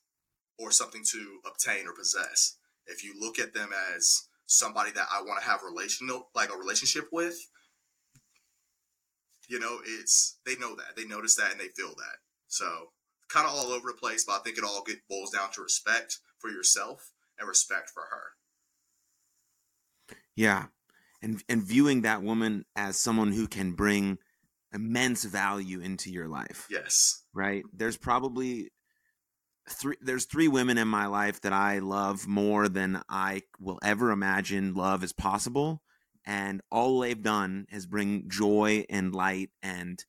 or something to obtain or possess. If you look at them as somebody that I want to have relational like a relationship with, you know, it's they know that they notice that and they feel that. So kind of all over the place, but I think it all get, boils down to respect for yourself and respect for her. Yeah, and and viewing that woman as someone who can bring immense value into your life. Yes. Right. There's probably three there's three women in my life that I love more than I will ever imagine love is possible and all they've done is bring joy and light and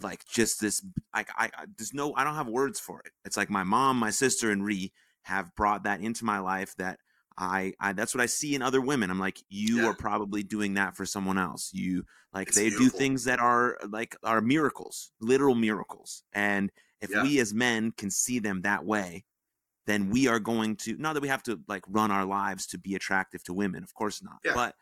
like just this like I, I there's no I don't have words for it. It's like my mom, my sister, and Ree have brought that into my life that I, I that's what I see in other women. I'm like, you yeah. are probably doing that for someone else. You like it's they beautiful. do things that are like are miracles, literal miracles. And if yeah. we as men can see them that way, then we are going to not that we have to like run our lives to be attractive to women, of course not. Yeah. But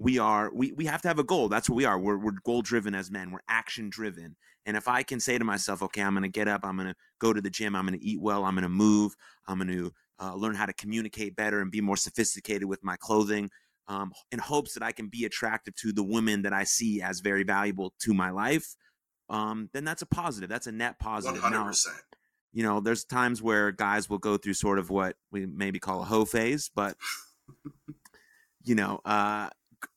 we are we, we have to have a goal. That's what we are. We're, we're goal driven as men. We're action driven and if i can say to myself okay i'm going to get up i'm going to go to the gym i'm going to eat well i'm going to move i'm going to uh, learn how to communicate better and be more sophisticated with my clothing um, in hopes that i can be attractive to the women that i see as very valuable to my life um, then that's a positive. That's a net positive. 100%. Now, you know there's times where guys will go through sort of what we maybe call a hoe phase but you know uh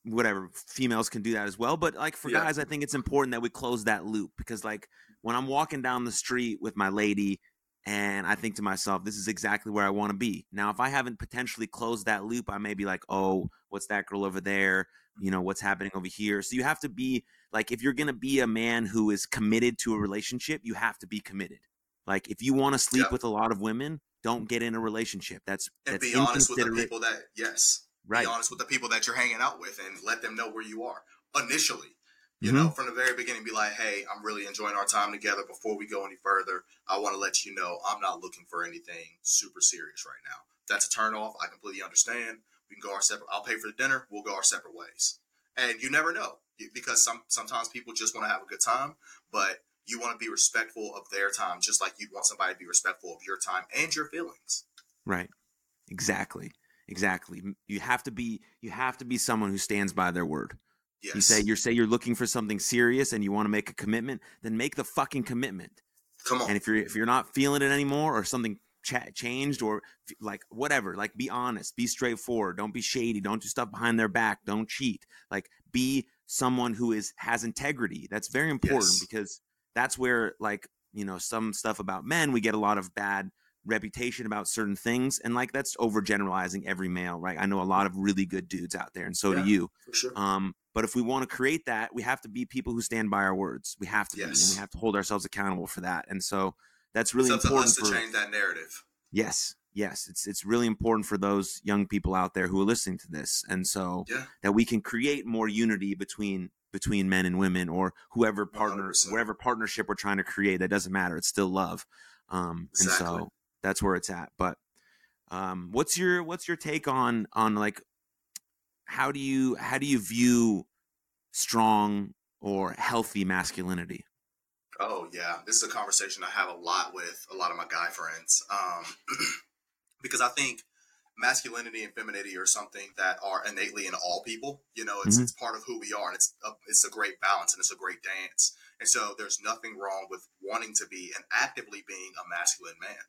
whatever females can do that as well but like for yeah. guys i think it's important that we close that loop because like when i'm walking down the street with my lady and i think to myself this is exactly where i want to be. Now if i haven't potentially closed that loop i may be like oh what's that girl over there? You know what's happening over here? So you have to be like if you're going to be a man who is committed to a relationship you have to be committed. Like if you want to sleep yeah. with a lot of women don't get in a relationship. That's and that's be honest with the people that yes Right. Be honest with the people that you're hanging out with and let them know where you are initially. You mm-hmm. know, from the very beginning, be like, hey, I'm really enjoying our time together. Before we go any further, I want to let you know I'm not looking for anything super serious right now. If that's a turn off. I completely understand. We can go our separate. I'll pay for the dinner. We'll go our separate ways. And you never know because some sometimes people just want to have a good time, but you want to be respectful of their time, just like you'd want somebody to be respectful of your time and your feelings. Right. Exactly. Exactly. You have to be you have to be someone who stands by their word. Yes. You say you're say you're looking for something serious and you want to make a commitment, then make the fucking commitment. Come on. And if you're if you're not feeling it anymore or something changed or like whatever, like be honest, be straightforward, don't be shady, don't do stuff behind their back, don't cheat. Like be someone who is has integrity. That's very important yes. because that's where like, you know, some stuff about men we get a lot of bad reputation about certain things and like that's overgeneralizing every male right i know a lot of really good dudes out there and so yeah, do you sure. um but if we want to create that we have to be people who stand by our words we have to yes. be and we have to hold ourselves accountable for that and so that's really it's important to, to change that narrative yes yes it's it's really important for those young people out there who are listening to this and so yeah. that we can create more unity between between men and women or whoever partners 100%. whatever partnership we're trying to create that doesn't matter it's still love um exactly. and so that's where it's at. But um, what's your what's your take on on like how do you how do you view strong or healthy masculinity? Oh yeah, this is a conversation I have a lot with a lot of my guy friends um, because I think masculinity and femininity are something that are innately in all people. You know, it's, mm-hmm. it's part of who we are, and it's a, it's a great balance and it's a great dance. And so, there's nothing wrong with wanting to be and actively being a masculine man.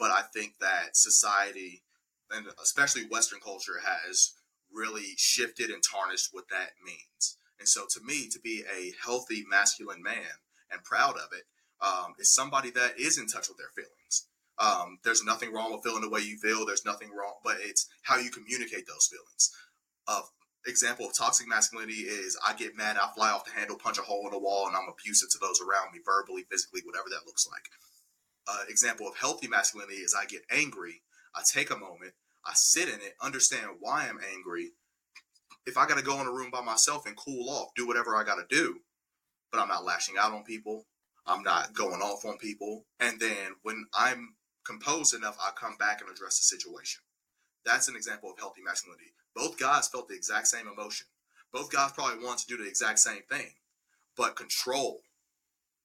But I think that society, and especially Western culture, has really shifted and tarnished what that means. And so, to me, to be a healthy masculine man and proud of it um, is somebody that is in touch with their feelings. Um, there's nothing wrong with feeling the way you feel. There's nothing wrong, but it's how you communicate those feelings. Uh, example of toxic masculinity is I get mad, I fly off the handle, punch a hole in the wall, and I'm abusive to those around me, verbally, physically, whatever that looks like uh, example of healthy masculinity is I get angry, I take a moment, I sit in it, understand why I'm angry. If I got to go in a room by myself and cool off, do whatever I got to do, but I'm not lashing out on people. I'm not going off on people. And then when I'm composed enough, I come back and address the situation. That's an example of healthy masculinity. Both guys felt the exact same emotion. Both guys probably wanted to do the exact same thing, but control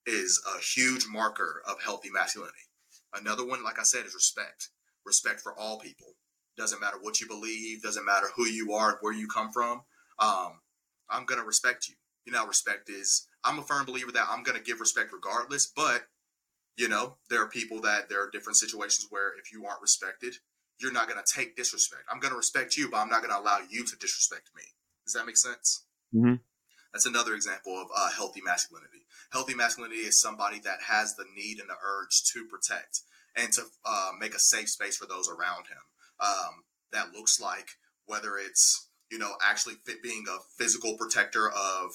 is a huge marker of healthy masculinity. Another one, like I said, is respect. Respect for all people. Doesn't matter what you believe, doesn't matter who you are, where you come from. Um, I'm going to respect you. You know, respect is, I'm a firm believer that I'm going to give respect regardless, but, you know, there are people that there are different situations where if you aren't respected, you're not going to take disrespect. I'm going to respect you, but I'm not going to allow you to disrespect me. Does that make sense? Mm-hmm. That's another example of uh, healthy masculinity. Healthy masculinity is somebody that has the need and the urge to protect and to uh, make a safe space for those around him. Um, that looks like whether it's you know actually being a physical protector of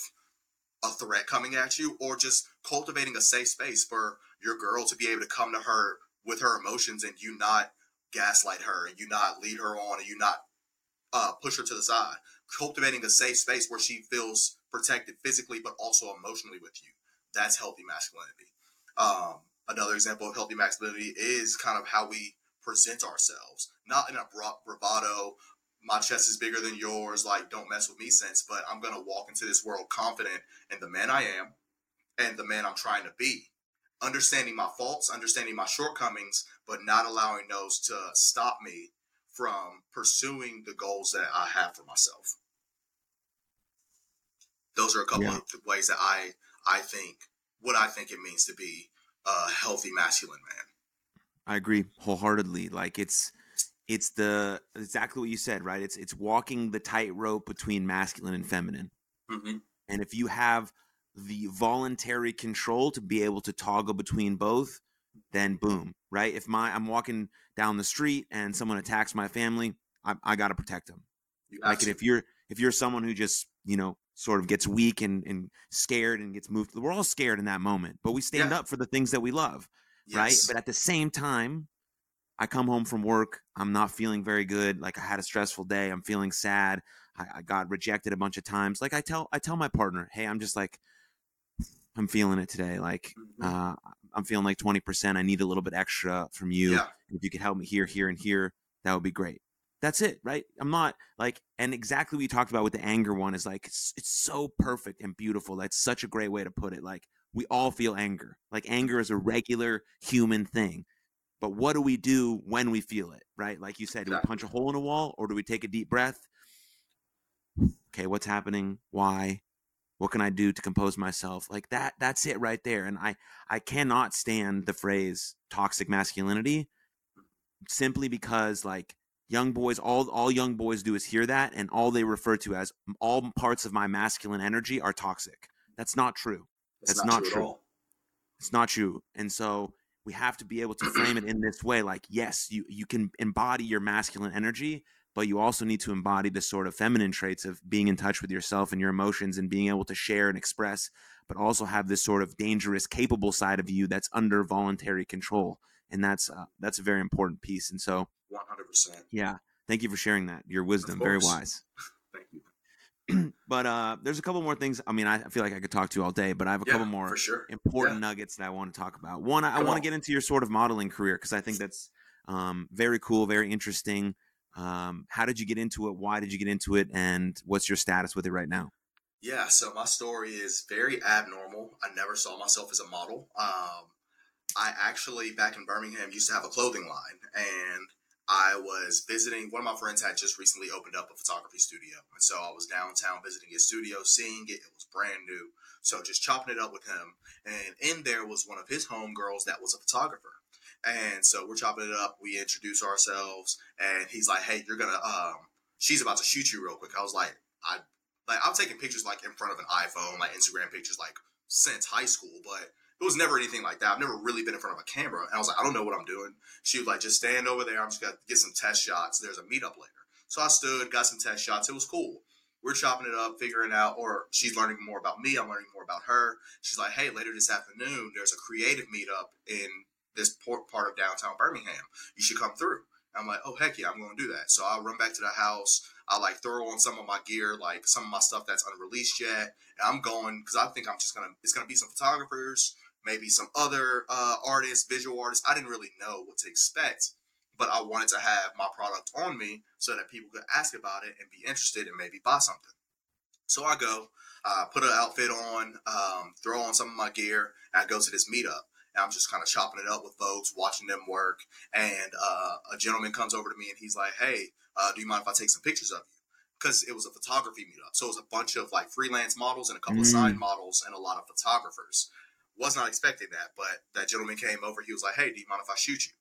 a threat coming at you, or just cultivating a safe space for your girl to be able to come to her with her emotions and you not gaslight her and you not lead her on and you not uh, push her to the side. Cultivating a safe space where she feels protected physically but also emotionally with you. That's healthy masculinity. Um, another example of healthy masculinity is kind of how we present ourselves, not in a bravado, my chest is bigger than yours, like don't mess with me sense, but I'm gonna walk into this world confident in the man I am and the man I'm trying to be. Understanding my faults, understanding my shortcomings, but not allowing those to stop me from pursuing the goals that I have for myself those are a couple yeah. of ways that I I think what I think it means to be a healthy masculine man. I agree wholeheartedly. Like it's it's the exactly what you said, right? It's it's walking the tightrope between masculine and feminine. Mm-hmm. And if you have the voluntary control to be able to toggle between both, then boom, right? If my I'm walking down the street and someone attacks my family, I, I got to protect them. like if you're if you're someone who just you know sort of gets weak and, and scared and gets moved. We're all scared in that moment, but we stand yeah. up for the things that we love, yes. right? But at the same time, I come home from work. I'm not feeling very good. Like I had a stressful day. I'm feeling sad. I, I got rejected a bunch of times. Like I tell I tell my partner, hey, I'm just like I'm feeling it today. Like mm-hmm. uh, I'm feeling like 20%. I need a little bit extra from you. Yeah. If you could help me here, here, and here, that would be great. That's it, right? I'm not like, and exactly what you talked about with the anger one is like, it's, it's so perfect and beautiful. That's such a great way to put it. Like, we all feel anger. Like, anger is a mm-hmm. regular human thing. But what do we do when we feel it, right? Like you said, do we punch a hole in a wall or do we take a deep breath? Okay, what's happening? Why? What can I do to compose myself? Like that, that's it right there. And I, I cannot stand the phrase toxic masculinity simply because like young boys all all young boys do is hear that and all they refer to as all parts of my masculine energy are toxic. That's not true. That's, that's not, not, true, true. it's not true. And so we have to be able to frame it in this way like yes you you can embody your masculine energy but you also need to embody the sort of feminine traits of being in touch with yourself and your emotions and being able to share and express but also have this sort of dangerous capable side of you that's under voluntary control. And that's uh, that's a very important piece. And so, one hundred percent. Yeah, thank you for sharing that. Your wisdom, very wise. thank you. but uh, there's a couple more things. I mean, I feel like I could talk to you all day, but I have a yeah, couple more sure. important yeah. nuggets that I want to talk about. One, I, I want to get into your sort of modeling career because I think that's um, very cool, very interesting. Um, how did you get into it? Why did you get into it? And what's your status with it right now? Yeah, so my story is very abnormal. I never saw myself as a model. Um, I actually back in Birmingham used to have a clothing line, and I was visiting. One of my friends had just recently opened up a photography studio, and so I was downtown visiting his studio, seeing it. It was brand new, so just chopping it up with him. And in there was one of his homegirls that was a photographer. And so we're chopping it up. We introduce ourselves, and he's like, "Hey, you're gonna um, she's about to shoot you real quick." I was like, "I like I'm taking pictures like in front of an iPhone, like Instagram pictures, like since high school, but." It was never anything like that. I've never really been in front of a camera. And I was like, I don't know what I'm doing. She was like, just stand over there. I'm just going to get some test shots. There's a meetup later. So I stood, got some test shots. It was cool. We're chopping it up, figuring out, or she's learning more about me. I'm learning more about her. She's like, hey, later this afternoon, there's a creative meetup in this part of downtown Birmingham. You should come through. I'm like, oh, heck yeah, I'm going to do that. So I run back to the house. I like throw on some of my gear, like some of my stuff that's unreleased yet. And I'm going because I think I'm just to, it's to be some photographers maybe some other uh, artists, visual artists. I didn't really know what to expect, but I wanted to have my product on me so that people could ask about it and be interested and maybe buy something. So I go, uh, put an outfit on, um, throw on some of my gear, and I go to this meetup. And I'm just kind of chopping it up with folks, watching them work. And uh, a gentleman comes over to me and he's like, "Hey, uh, do you mind if I take some pictures of you?" Because it was a photography meetup, so it was a bunch of like freelance models and a couple mm. of side models and a lot of photographers was not expecting that, but that gentleman came over. He was like, "Hey, do you mind if I shoot you?"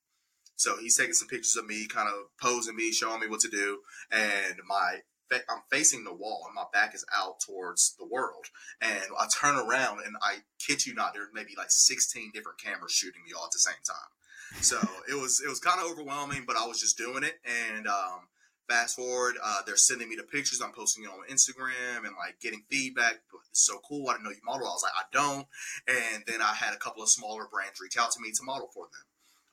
So he's taking some pictures of me, kind of posing me, showing me what to do, and my I'm facing the wall and my back is out towards the world. And I turn around and I kid you not, there's maybe like 16 different cameras shooting me all at the same time. So it was it was kind of overwhelming, but I was just doing it. And um, Fast forward, uh, they're sending me the pictures. I'm posting it on Instagram and like getting feedback. It's so cool. I didn't know you model. I was like, I don't. And then I had a couple of smaller brands reach out to me to model for them.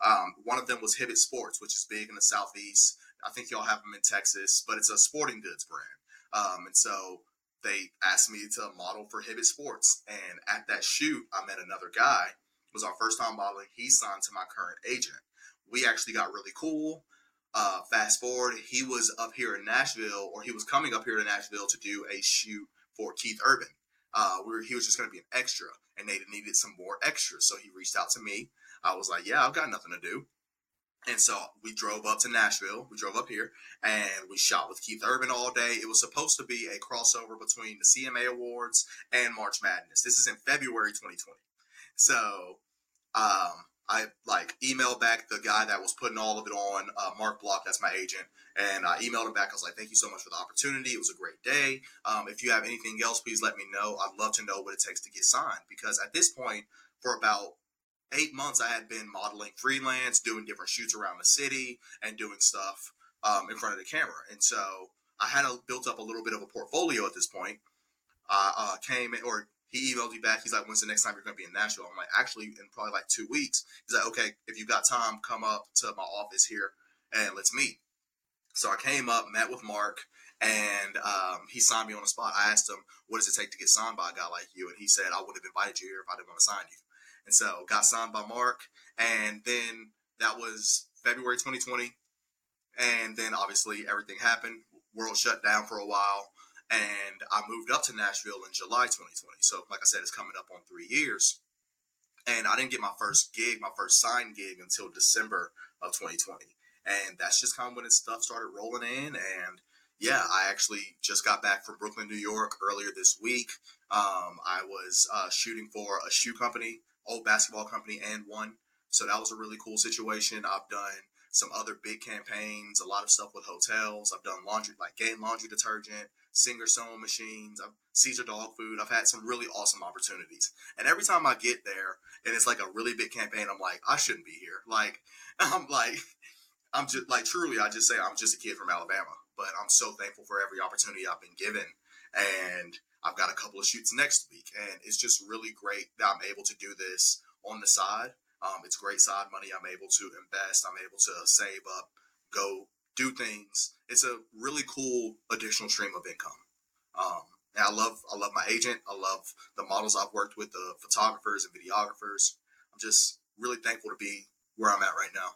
Um, one of them was Hibbett Sports, which is big in the southeast. I think y'all have them in Texas, but it's a sporting goods brand. Um, and so they asked me to model for Hibbett Sports. And at that shoot, I met another guy. It was our first time modeling. He signed to my current agent. We actually got really cool. Uh, fast forward, he was up here in Nashville, or he was coming up here to Nashville to do a shoot for Keith Urban. Uh, he was just going to be an extra, and they needed some more extras. So he reached out to me. I was like, "Yeah, I've got nothing to do." And so we drove up to Nashville. We drove up here and we shot with Keith Urban all day. It was supposed to be a crossover between the CMA Awards and March Madness. This is in February 2020. So um, I like emailed back the guy that was putting all of it on, uh, Mark Block, that's my agent, and I emailed him back. I was like, "Thank you so much for the opportunity. It was a great day. Um, if you have anything else, please let me know. I'd love to know what it takes to get signed because at this point, for about eight months, I had been modeling freelance, doing different shoots around the city, and doing stuff um, in front of the camera. And so I had a, built up a little bit of a portfolio at this point. I uh, came or he emailed me back. He's like, "When's the next time you're going to be in Nashville?" I'm like, "Actually, in probably like two weeks." He's like, "Okay, if you got time, come up to my office here and let's meet." So I came up, met with Mark, and um, he signed me on the spot. I asked him, "What does it take to get signed by a guy like you?" And he said, "I would have invited you here if I didn't want to sign you." And so got signed by Mark, and then that was February 2020. And then obviously everything happened. World shut down for a while. And I moved up to Nashville in July 2020. So, like I said, it's coming up on three years. And I didn't get my first gig, my first signed gig until December of 2020. And that's just kind of when stuff started rolling in. And yeah, I actually just got back from Brooklyn, New York earlier this week. Um, I was uh, shooting for a shoe company, old basketball company, AND1. So that was a really cool situation. I've done some other big campaigns, a lot of stuff with hotels. I've done laundry, like Gain laundry detergent, Singer sewing machines, I've, Cesar dog food. I've had some really awesome opportunities. And every time I get there and it's like a really big campaign, I'm like, I shouldn't be here. Like, I'm like, I'm just like, truly, I just say I'm just a kid from Alabama. But I'm so thankful for every opportunity I've been given. And I've got a couple of shoots next week. And it's just really great that I'm able to do this on the side um, it's great side money. I'm able to invest. I'm able to save up, go do things. It's a really cool additional stream of income. Um, and I love I love my agent. I love the models I've worked with, the photographers and videographers. I'm just really thankful to be where I'm at right now.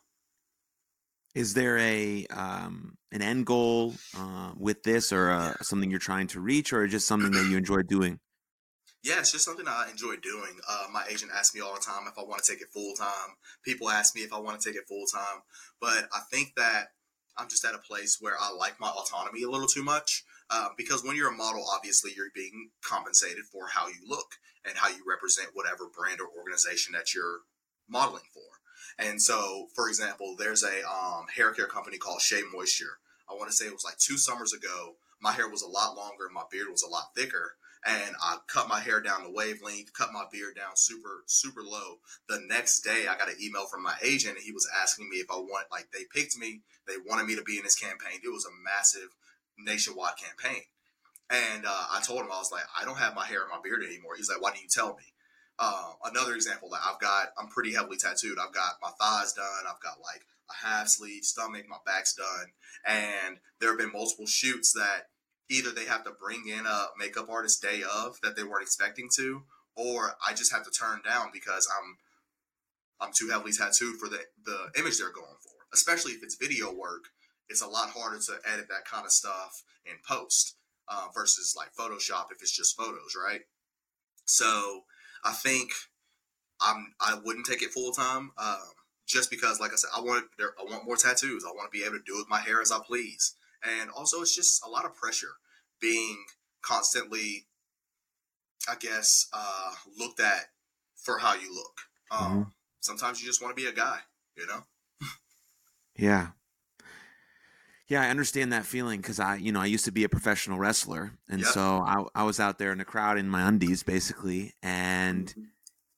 Is there a um, an end goal uh, with this, or uh, something you're trying to reach, or just something that you enjoy doing? Yeah, it's just something I enjoy doing. Uh, my agent asks me all the time if I want to take it full time. People ask me if I want to take it full time. But I think that I'm just at a place where I like my autonomy a little too much. Uh, because when you're a model, obviously you're being compensated for how you look and how you represent whatever brand or organization that you're modeling for. And so, for example, there's a um, hair care company called Shea Moisture. I want to say it was like two summers ago. My hair was a lot longer, my beard was a lot thicker and I cut my hair down to wavelength, cut my beard down super, super low. The next day, I got an email from my agent, and he was asking me if I want, like, they picked me, they wanted me to be in this campaign. It was a massive nationwide campaign. And uh, I told him, I was like, I don't have my hair and my beard anymore. He's like, why didn't you tell me? Uh, another example that I've got, I'm pretty heavily tattooed. I've got my thighs done. I've got like a half sleeve, stomach, my back's done. And there have been multiple shoots that either they have to bring in a makeup artist day of that they weren't expecting to, or I just have to turn down because I'm I'm too heavily tattooed for the the image they're going for. Especially if it's video work, it's a lot harder to edit that kind of stuff in post uh, versus like Photoshop if it's just photos, right? So I think I'm I wouldn't take it full time. Um, just because, like I said, I want I want more tattoos. I want to be able to do with my hair as I please and also it's just a lot of pressure being constantly i guess uh, looked at for how you look um, mm-hmm. sometimes you just want to be a guy you know yeah yeah, I understand that feeling because I, you know, I used to be a professional wrestler, and yep. so I, I was out there in the crowd in my undies, basically, and mm-hmm.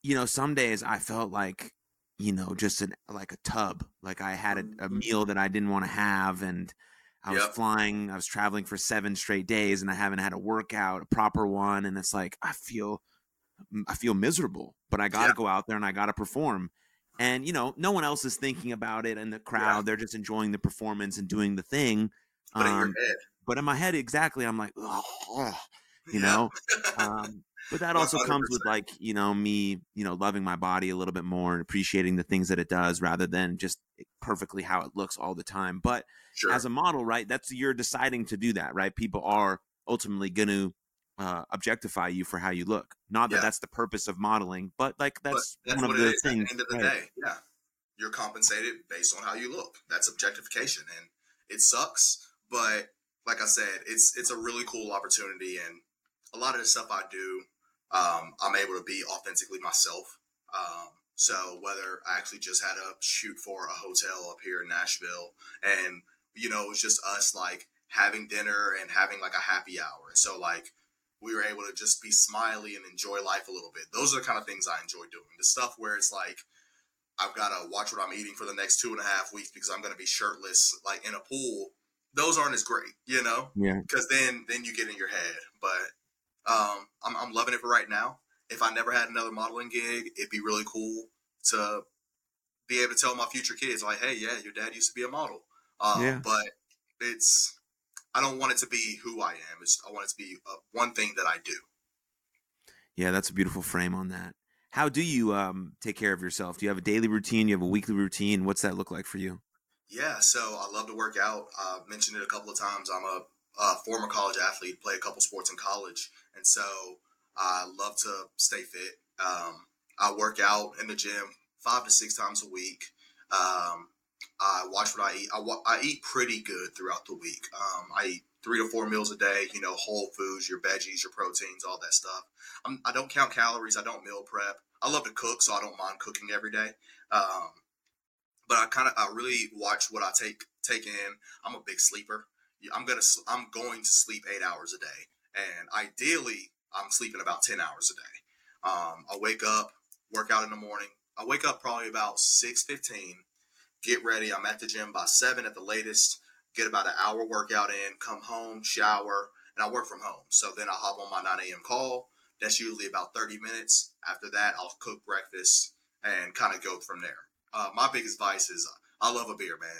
you know, some days I felt like, you know, just an, like a tub, like I had a, a mm-hmm. meal that I didn't want to have, and I was flying, I was traveling for seven straight days and I haven't had a workout, a proper one. And it's like, I feel, I feel miserable, but I got to yep. go out there and I got to perform. And, you know, no one else is thinking about it in the crowd. Yeah. They're just enjoying the performance and doing the thing. But um, in your um, head. But in my head, exactly, I'm like, oh, you yeah. know? um, but that also 100%. comes with like, you know, me, you know, loving my body a little bit more and appreciating the things that it does rather than just perfectly how it looks all the time. But sure. as a model, right, that's you're deciding to do that, right? People are ultimately going to uh, objectify you for how you look. Not that yeah. that's the purpose of modeling, but like that's, that's one of the things. At the end of the right. day, yeah, you're compensated based on how you look. That's objectification, and it sucks. But like I said, it's it's a really cool opportunity, and a lot of the stuff I do, um, I'm able to be authentically myself. Um, so whether I actually just had a shoot for a hotel up here in Nashville, and you know, it was just us like having dinner and having like a happy hour. And so like we were able to just be smiley and enjoy life a little bit. Those are the kind of things I enjoy doing. The stuff where it's like I've got to watch what I'm eating for the next two and a half weeks because I'm going to be shirtless, like in a pool. Those aren't as great, you know? Yeah. Because then, then you get in your head. But um, I'm, I'm loving it for right now. If I never had another modeling gig, it'd be really cool to be able to tell my future kids, like, hey, yeah, your dad used to be a model. Um, yeah. But it's I don't want it to be who I am. It's, I want it to be uh, one thing that I do. Yeah, that's a beautiful frame on that. How do you um, take care of yourself? Do you have a daily routine? Do you have a weekly routine? What's that look like for you? Yeah, so I love to work out. I mentioned it a couple of times. I'm a, a former college athlete, play a couple sports in college, and so I love to stay fit. Um, I work out in the gym five to six times a week. Um, I watch what I eat. I, I eat pretty good throughout the week. Um, I eat three to four meals a day. You know, whole foods, your veggies, your proteins, all that stuff. I'm, I do not count calories. I don't meal prep. I love to cook, so I don't mind cooking every day. Um, but I kind of I really watch what I take take in. I'm a big sleeper. I'm gonna I'm going to sleep eight hours a day, and ideally I'm sleeping about ten hours a day. Um, I wake up, work out in the morning. I wake up probably about six fifteen. Get ready. I'm at the gym by seven at the latest. Get about an hour workout in. Come home, shower, and I work from home. So then I hop on my 9 a.m. call. That's usually about 30 minutes. After that, I'll cook breakfast and kind of go from there. Uh, my biggest vice is I love a beer, man.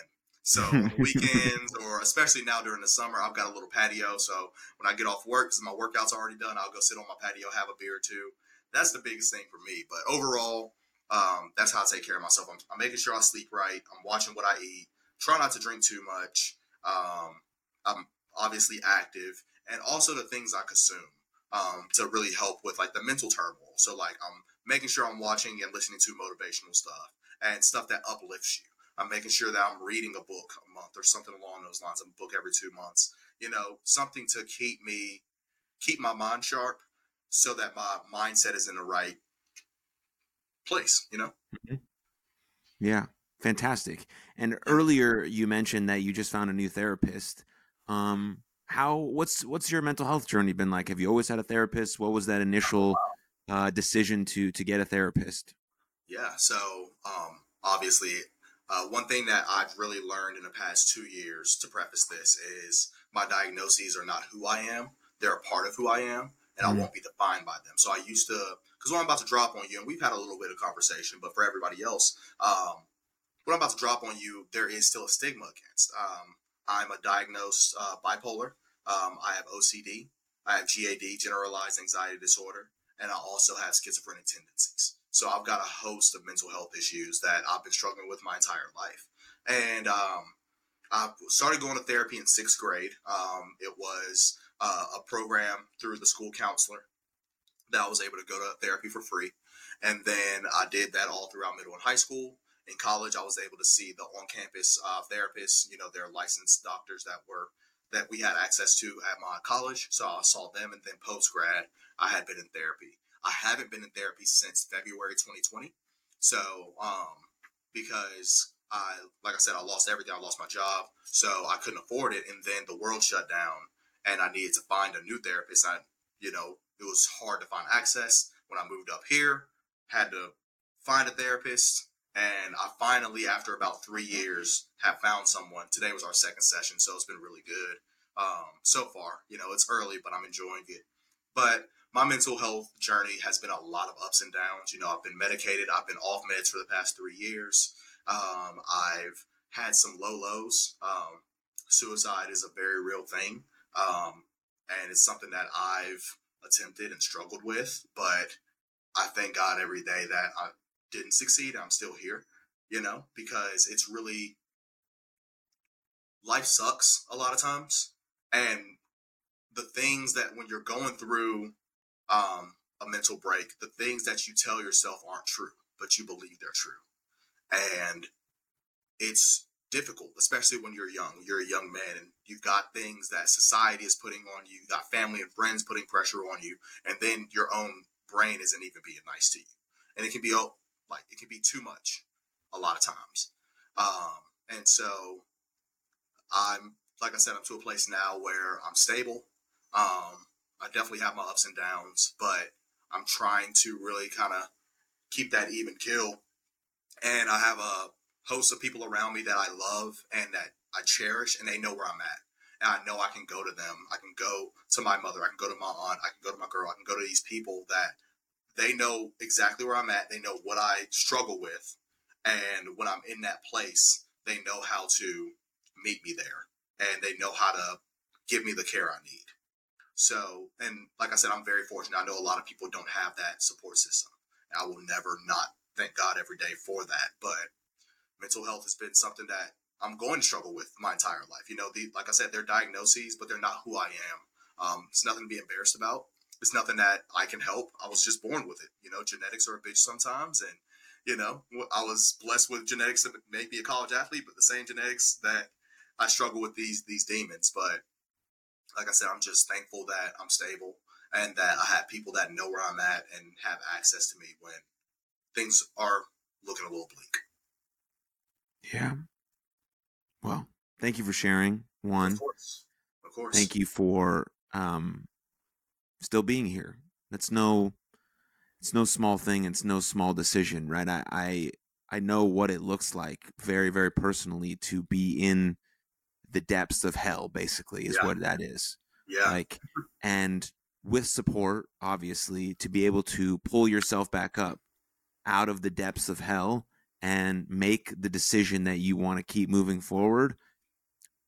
So weekends, or especially now during the summer, I've got a little patio. So when I get off work, because my workout's already done, I'll go sit on my patio, have a beer or two. That's the biggest thing for me. But overall, um, that's how I take care of myself. I'm, I'm, making sure I sleep right. I'm watching what I eat. Try not to drink too much. Um, I'm obviously active, and also the things I consume um, to really help with like the mental turmoil. So like I'm making sure I'm watching and listening to motivational stuff and stuff that uplifts you. I'm making sure that I'm reading a book a month or something along those lines. A book every two months. You know, something to keep me keep my mind sharp so that my mindset is in the right place. You know. Mm-hmm. Yeah, fantastic. And earlier you mentioned that you just found a new therapist. Um, how what's what's your mental health journey been like? Have you always had a therapist? What was that initial uh, decision to to get a therapist? Yeah, so um, obviously, uh, one thing that I've really learned in the past two years to preface this is my diagnoses are not who I am; they're a part of who I am, and mm-hmm. I won't be defined by them. So I used to, because what I'm about to drop on you, and we've had a little bit of conversation, but for everybody else, um, what I'm about to drop on you, there is still a stigma against. Um, I'm a diagnosed uh, bipolar. Um, I have OCD. I have GAD, generalized anxiety disorder, and I also have schizophrenic tendencies. So I've got a host of mental health issues that I've been struggling with my entire life. And um, I started going to therapy in sixth grade. Um, it was uh, a program through the school counselor that I was able to go to therapy for free. And then I did that all throughout middle and high school. In college, I was able to see the on-campus uh, therapists. You know, they're licensed doctors that were that we had access to at my college. So I saw them, and then post grad, I had been in therapy. I haven't been in therapy since February 2020. So, um, because I, like I said, I lost everything. I lost my job, so I couldn't afford it. And then the world shut down, and I needed to find a new therapist. I, you know, it was hard to find access when I moved up here. Had to find a therapist, and I finally, after about three years, have found someone. Today was our second session, so it's been really good um, so far. You know, it's early, but I'm enjoying it. But my mental health journey has been a lot of ups and downs. You know, I've been medicated, I've been off meds for the past three years. Um, I've had some low lows. Um, suicide is a very real thing. Um, and it's something that I've attempted and struggled with. But I thank God every day that I didn't succeed. I'm still here, you know, because it's really life sucks a lot of times. And the things that when you're going through um, a mental break, the things that you tell yourself aren't true, but you believe they're true. And it's difficult, especially when you're young. You're a young man and you've got things that society is putting on you. You've got family and friends putting pressure on you. And then your own brain isn't even being nice to you. And it can be oh, like it can be too much a lot of times. Um, and so I'm like I said, I'm to a place now where I'm stable. Um, I definitely have my ups and downs, but I'm trying to really kind of keep that even kill. And I have a host of people around me that I love and that I cherish, and they know where I'm at. And I know I can go to them. I can go to my mother. I can go to my aunt. I can go to my girl. I can go to these people that they know exactly where I'm at. They know what I struggle with. And when I'm in that place, they know how to meet me there and they know how to give me the care I need. So, and like I said, I'm very fortunate. I know a lot of people don't have that support system. I will never not thank God every day for that. But mental health has been something that I'm going to struggle with my entire life. You know, the, like I said, they're diagnoses, but they're not who I am. Um, it's nothing to be embarrassed about. It's nothing that I can help. I was just born with it. You know, genetics are a bitch sometimes, and you know, I was blessed with genetics that make me a college athlete, but the same genetics that I struggle with these these demons. But like I said, I'm just thankful that I'm stable and that I have people that know where I'm at and have access to me when things are looking a little bleak. Yeah. Well, thank you for sharing. One, of course, of course. Thank you for um, still being here. That's no, it's no small thing. It's no small decision, right? I, I, I know what it looks like very, very personally to be in the depths of hell. Basically, is yeah. what that is. Yeah. Like, and with support, obviously, to be able to pull yourself back up out of the depths of hell and make the decision that you want to keep moving forward.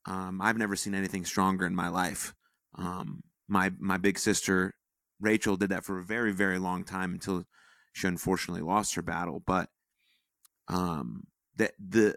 Um, I've never seen anything stronger in my life. Um, my my big sister Rachel did that for a very very long time until she unfortunately lost her battle. But um, that the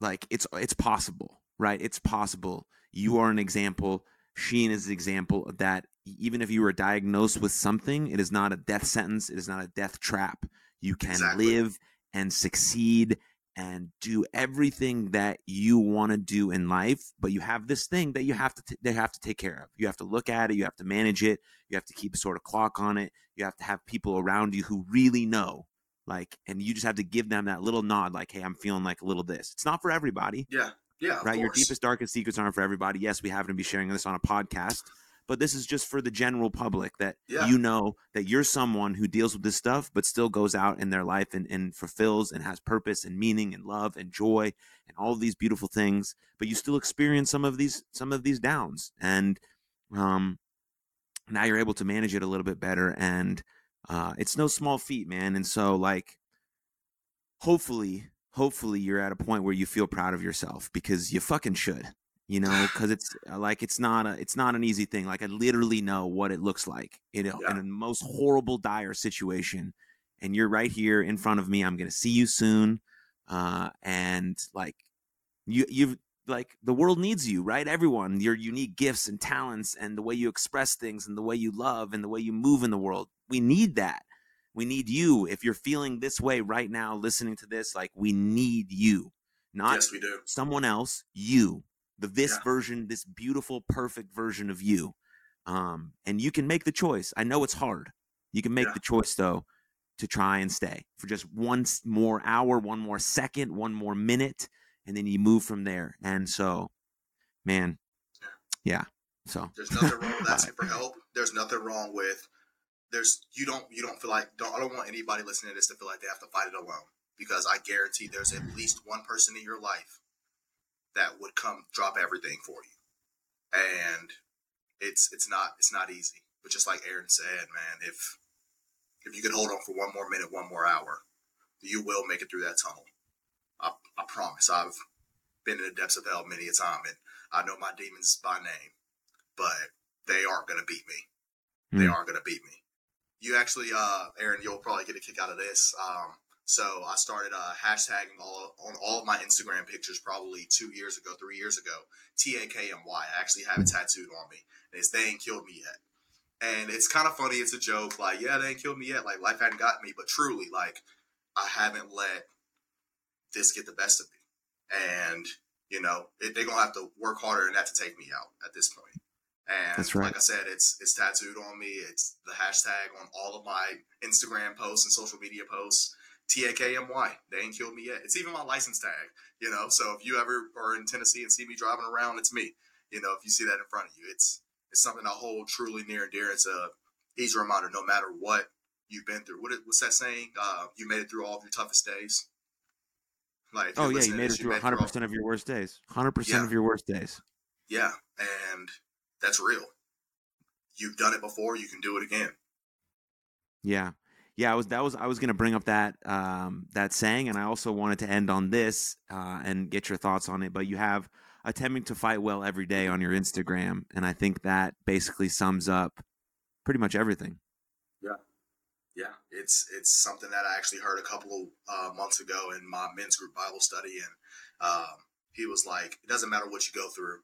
like it's it's possible, right? It's possible. You are an example. Sheen is an example of that even if you were diagnosed with something, it is not a death sentence. It is not a death trap. You can exactly. live and succeed and do everything that you want to do in life, but you have this thing that you have to t- they have to take care of. You have to look at it, you have to manage it, you have to keep a sort of clock on it. You have to have people around you who really know like and you just have to give them that little nod like hey, I'm feeling like a little this. It's not for everybody. Yeah. Yeah. Right? Your deepest darkest secrets aren't for everybody. Yes, we happen to be sharing this on a podcast, but this is just for the general public that yeah. you know that you're someone who deals with this stuff but still goes out in their life and, and fulfills and has purpose and meaning and love and joy and all of these beautiful things but you still experience some of these some of these downs. And um now you're able to manage it a little bit better and uh it's no small feat man. And so like hopefully hopefully you're at a point where you feel proud of yourself because you fucking should you know because it's uh, like it's not a it's not an easy thing like i literally know what it looks like in a, yeah. in a most horrible dire situation and you're right here in front of me i'm gonna see you soon uh and like you you've like the world needs you right everyone your unique gifts and talents and the way you express things and the way you love and the way you move in the world we need that we need you if you're feeling this way right now listening to this like we need you not yes, we do. someone else you the this yeah. version, this beautiful, perfect version of you. Um, and you can make the choice. I know it's hard. You can make yeah. the choice though to try and stay for just one more hour, one more second, one more minute, and then you move from there. And so, man, yeah. So there's nothing wrong with asking for help. There's nothing wrong with there's you don't you don't feel like don't I don't want anybody listening to this to feel like they have to fight it alone because I guarantee there's at least one person in your life that would come drop everything for you. And it's it's not it's not easy. But just like Aaron said, man, if if you can hold on for one more minute, one more hour, you will make it through that tunnel. I, I promise. I've been in the depths of hell many a time, and I know my demons by name, but they aren't going to beat me. Mm. They hmm. aren't going to beat me. You actually, uh, Aaron, you'll probably get a kick out of this. Um, so I started uh, hashtagging all on all of my Instagram pictures probably two years ago, three years ago. T A K M Y. I actually have it tattooed on me, and it's "They ain't killed me yet." And it's kind of funny. It's a joke, like yeah, they ain't killed me yet. Like life hadn't got me, but truly, like I haven't let this get the best of me. And you know, it, they're gonna have to work harder than that to take me out at this point. And That's right. like I said, it's it's tattooed on me. It's the hashtag on all of my Instagram posts and social media posts. T A K M Y. They ain't killed me yet. It's even my license tag, you know. So if you ever are in Tennessee and see me driving around, it's me. You know, if you see that in front of you, it's it's something I hold truly near and dear. It's a easy reminder, no matter what you've been through. What what's that saying? Uh, you made it through all of your toughest days. Like, oh yeah, you made it through 100 percent of your worst days. 100 yeah. percent of your worst days. Yeah, and that's real. You've done it before. You can do it again. Yeah, yeah, I was that was I was going to bring up that um, that saying, and I also wanted to end on this uh, and get your thoughts on it. But you have attempting to fight well every day on your Instagram, and I think that basically sums up pretty much everything. Yeah, yeah, it's it's something that I actually heard a couple of uh, months ago in my men's group Bible study, and Um, he was like, it doesn't matter what you go through,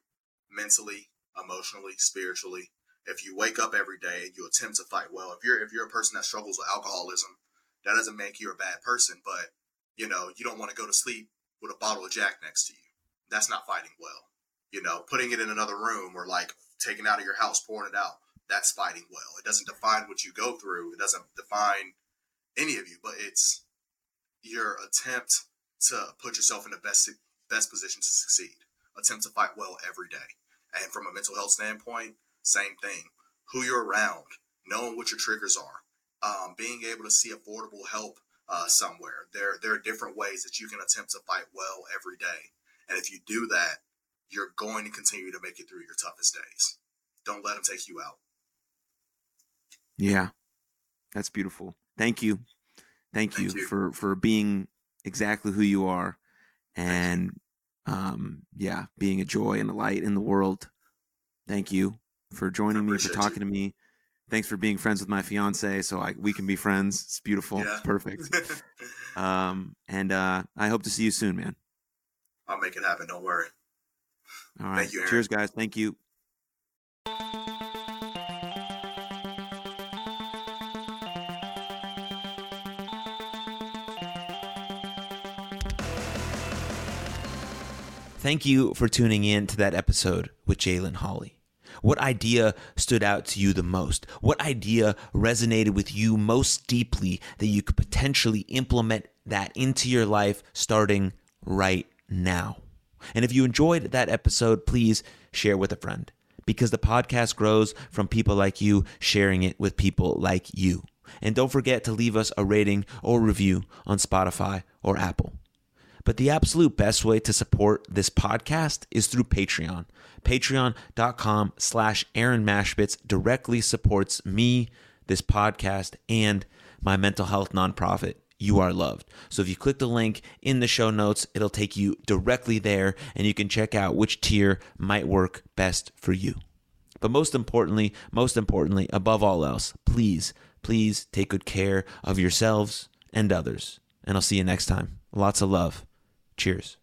mentally, emotionally, spiritually. If you wake up every day and you attempt to fight well, if you're if you're a person that struggles with alcoholism, that doesn't make you a bad person. But you know, you don't want to go to sleep with a bottle of Jack next to you. That's not fighting well. You know, putting it in another room or like taking it out of your house, pouring it out, that's fighting well. It doesn't define what you go through. It doesn't define any of you, but it's your attempt to put yourself in the best best position to succeed. Attempt to fight well every day. And from a mental health standpoint, same thing. Who you're around, knowing what your triggers are, um, being able to see affordable help uh, somewhere. There, there are different ways that you can attempt to fight well every day. And if you do that, you're going to continue to make it through your toughest days. Don't let them take you out. Yeah, that's beautiful. Thank you. Thank, Thank you, you, for for being exactly who you are and um yeah, being a joy and a light in the world. Thank you for joining me, for talking you. to me. Thanks for being friends with my fiance, so I, we can be friends. It's beautiful. Yeah. It's perfect. um, and uh, I hope to see you soon, man. I'll make it happen. Don't worry. All right. You, Cheers, guys. Thank you. Thank you for tuning in to that episode with Jalon Hollie. What idea stood out to you the most? What idea resonated with you most deeply that you could potentially implement that into your life starting right now? And if you enjoyed that episode, please share with a friend because the podcast grows from people like you sharing it with people like you. And don't forget to leave us a rating or review on Spotify or Apple. But the absolute best way to support this podcast is through Patreon. Patreon.com slash Aaron Machbitz directly supports me, this podcast, and my mental health nonprofit, You Are Loved. So if you click the link in the show notes, it'll take you directly there and you can check out which tier might work best for you. But most importantly, most importantly, above all else, please, please take good care of yourselves and others. And I'll see you next time. Lots of love. Cheers.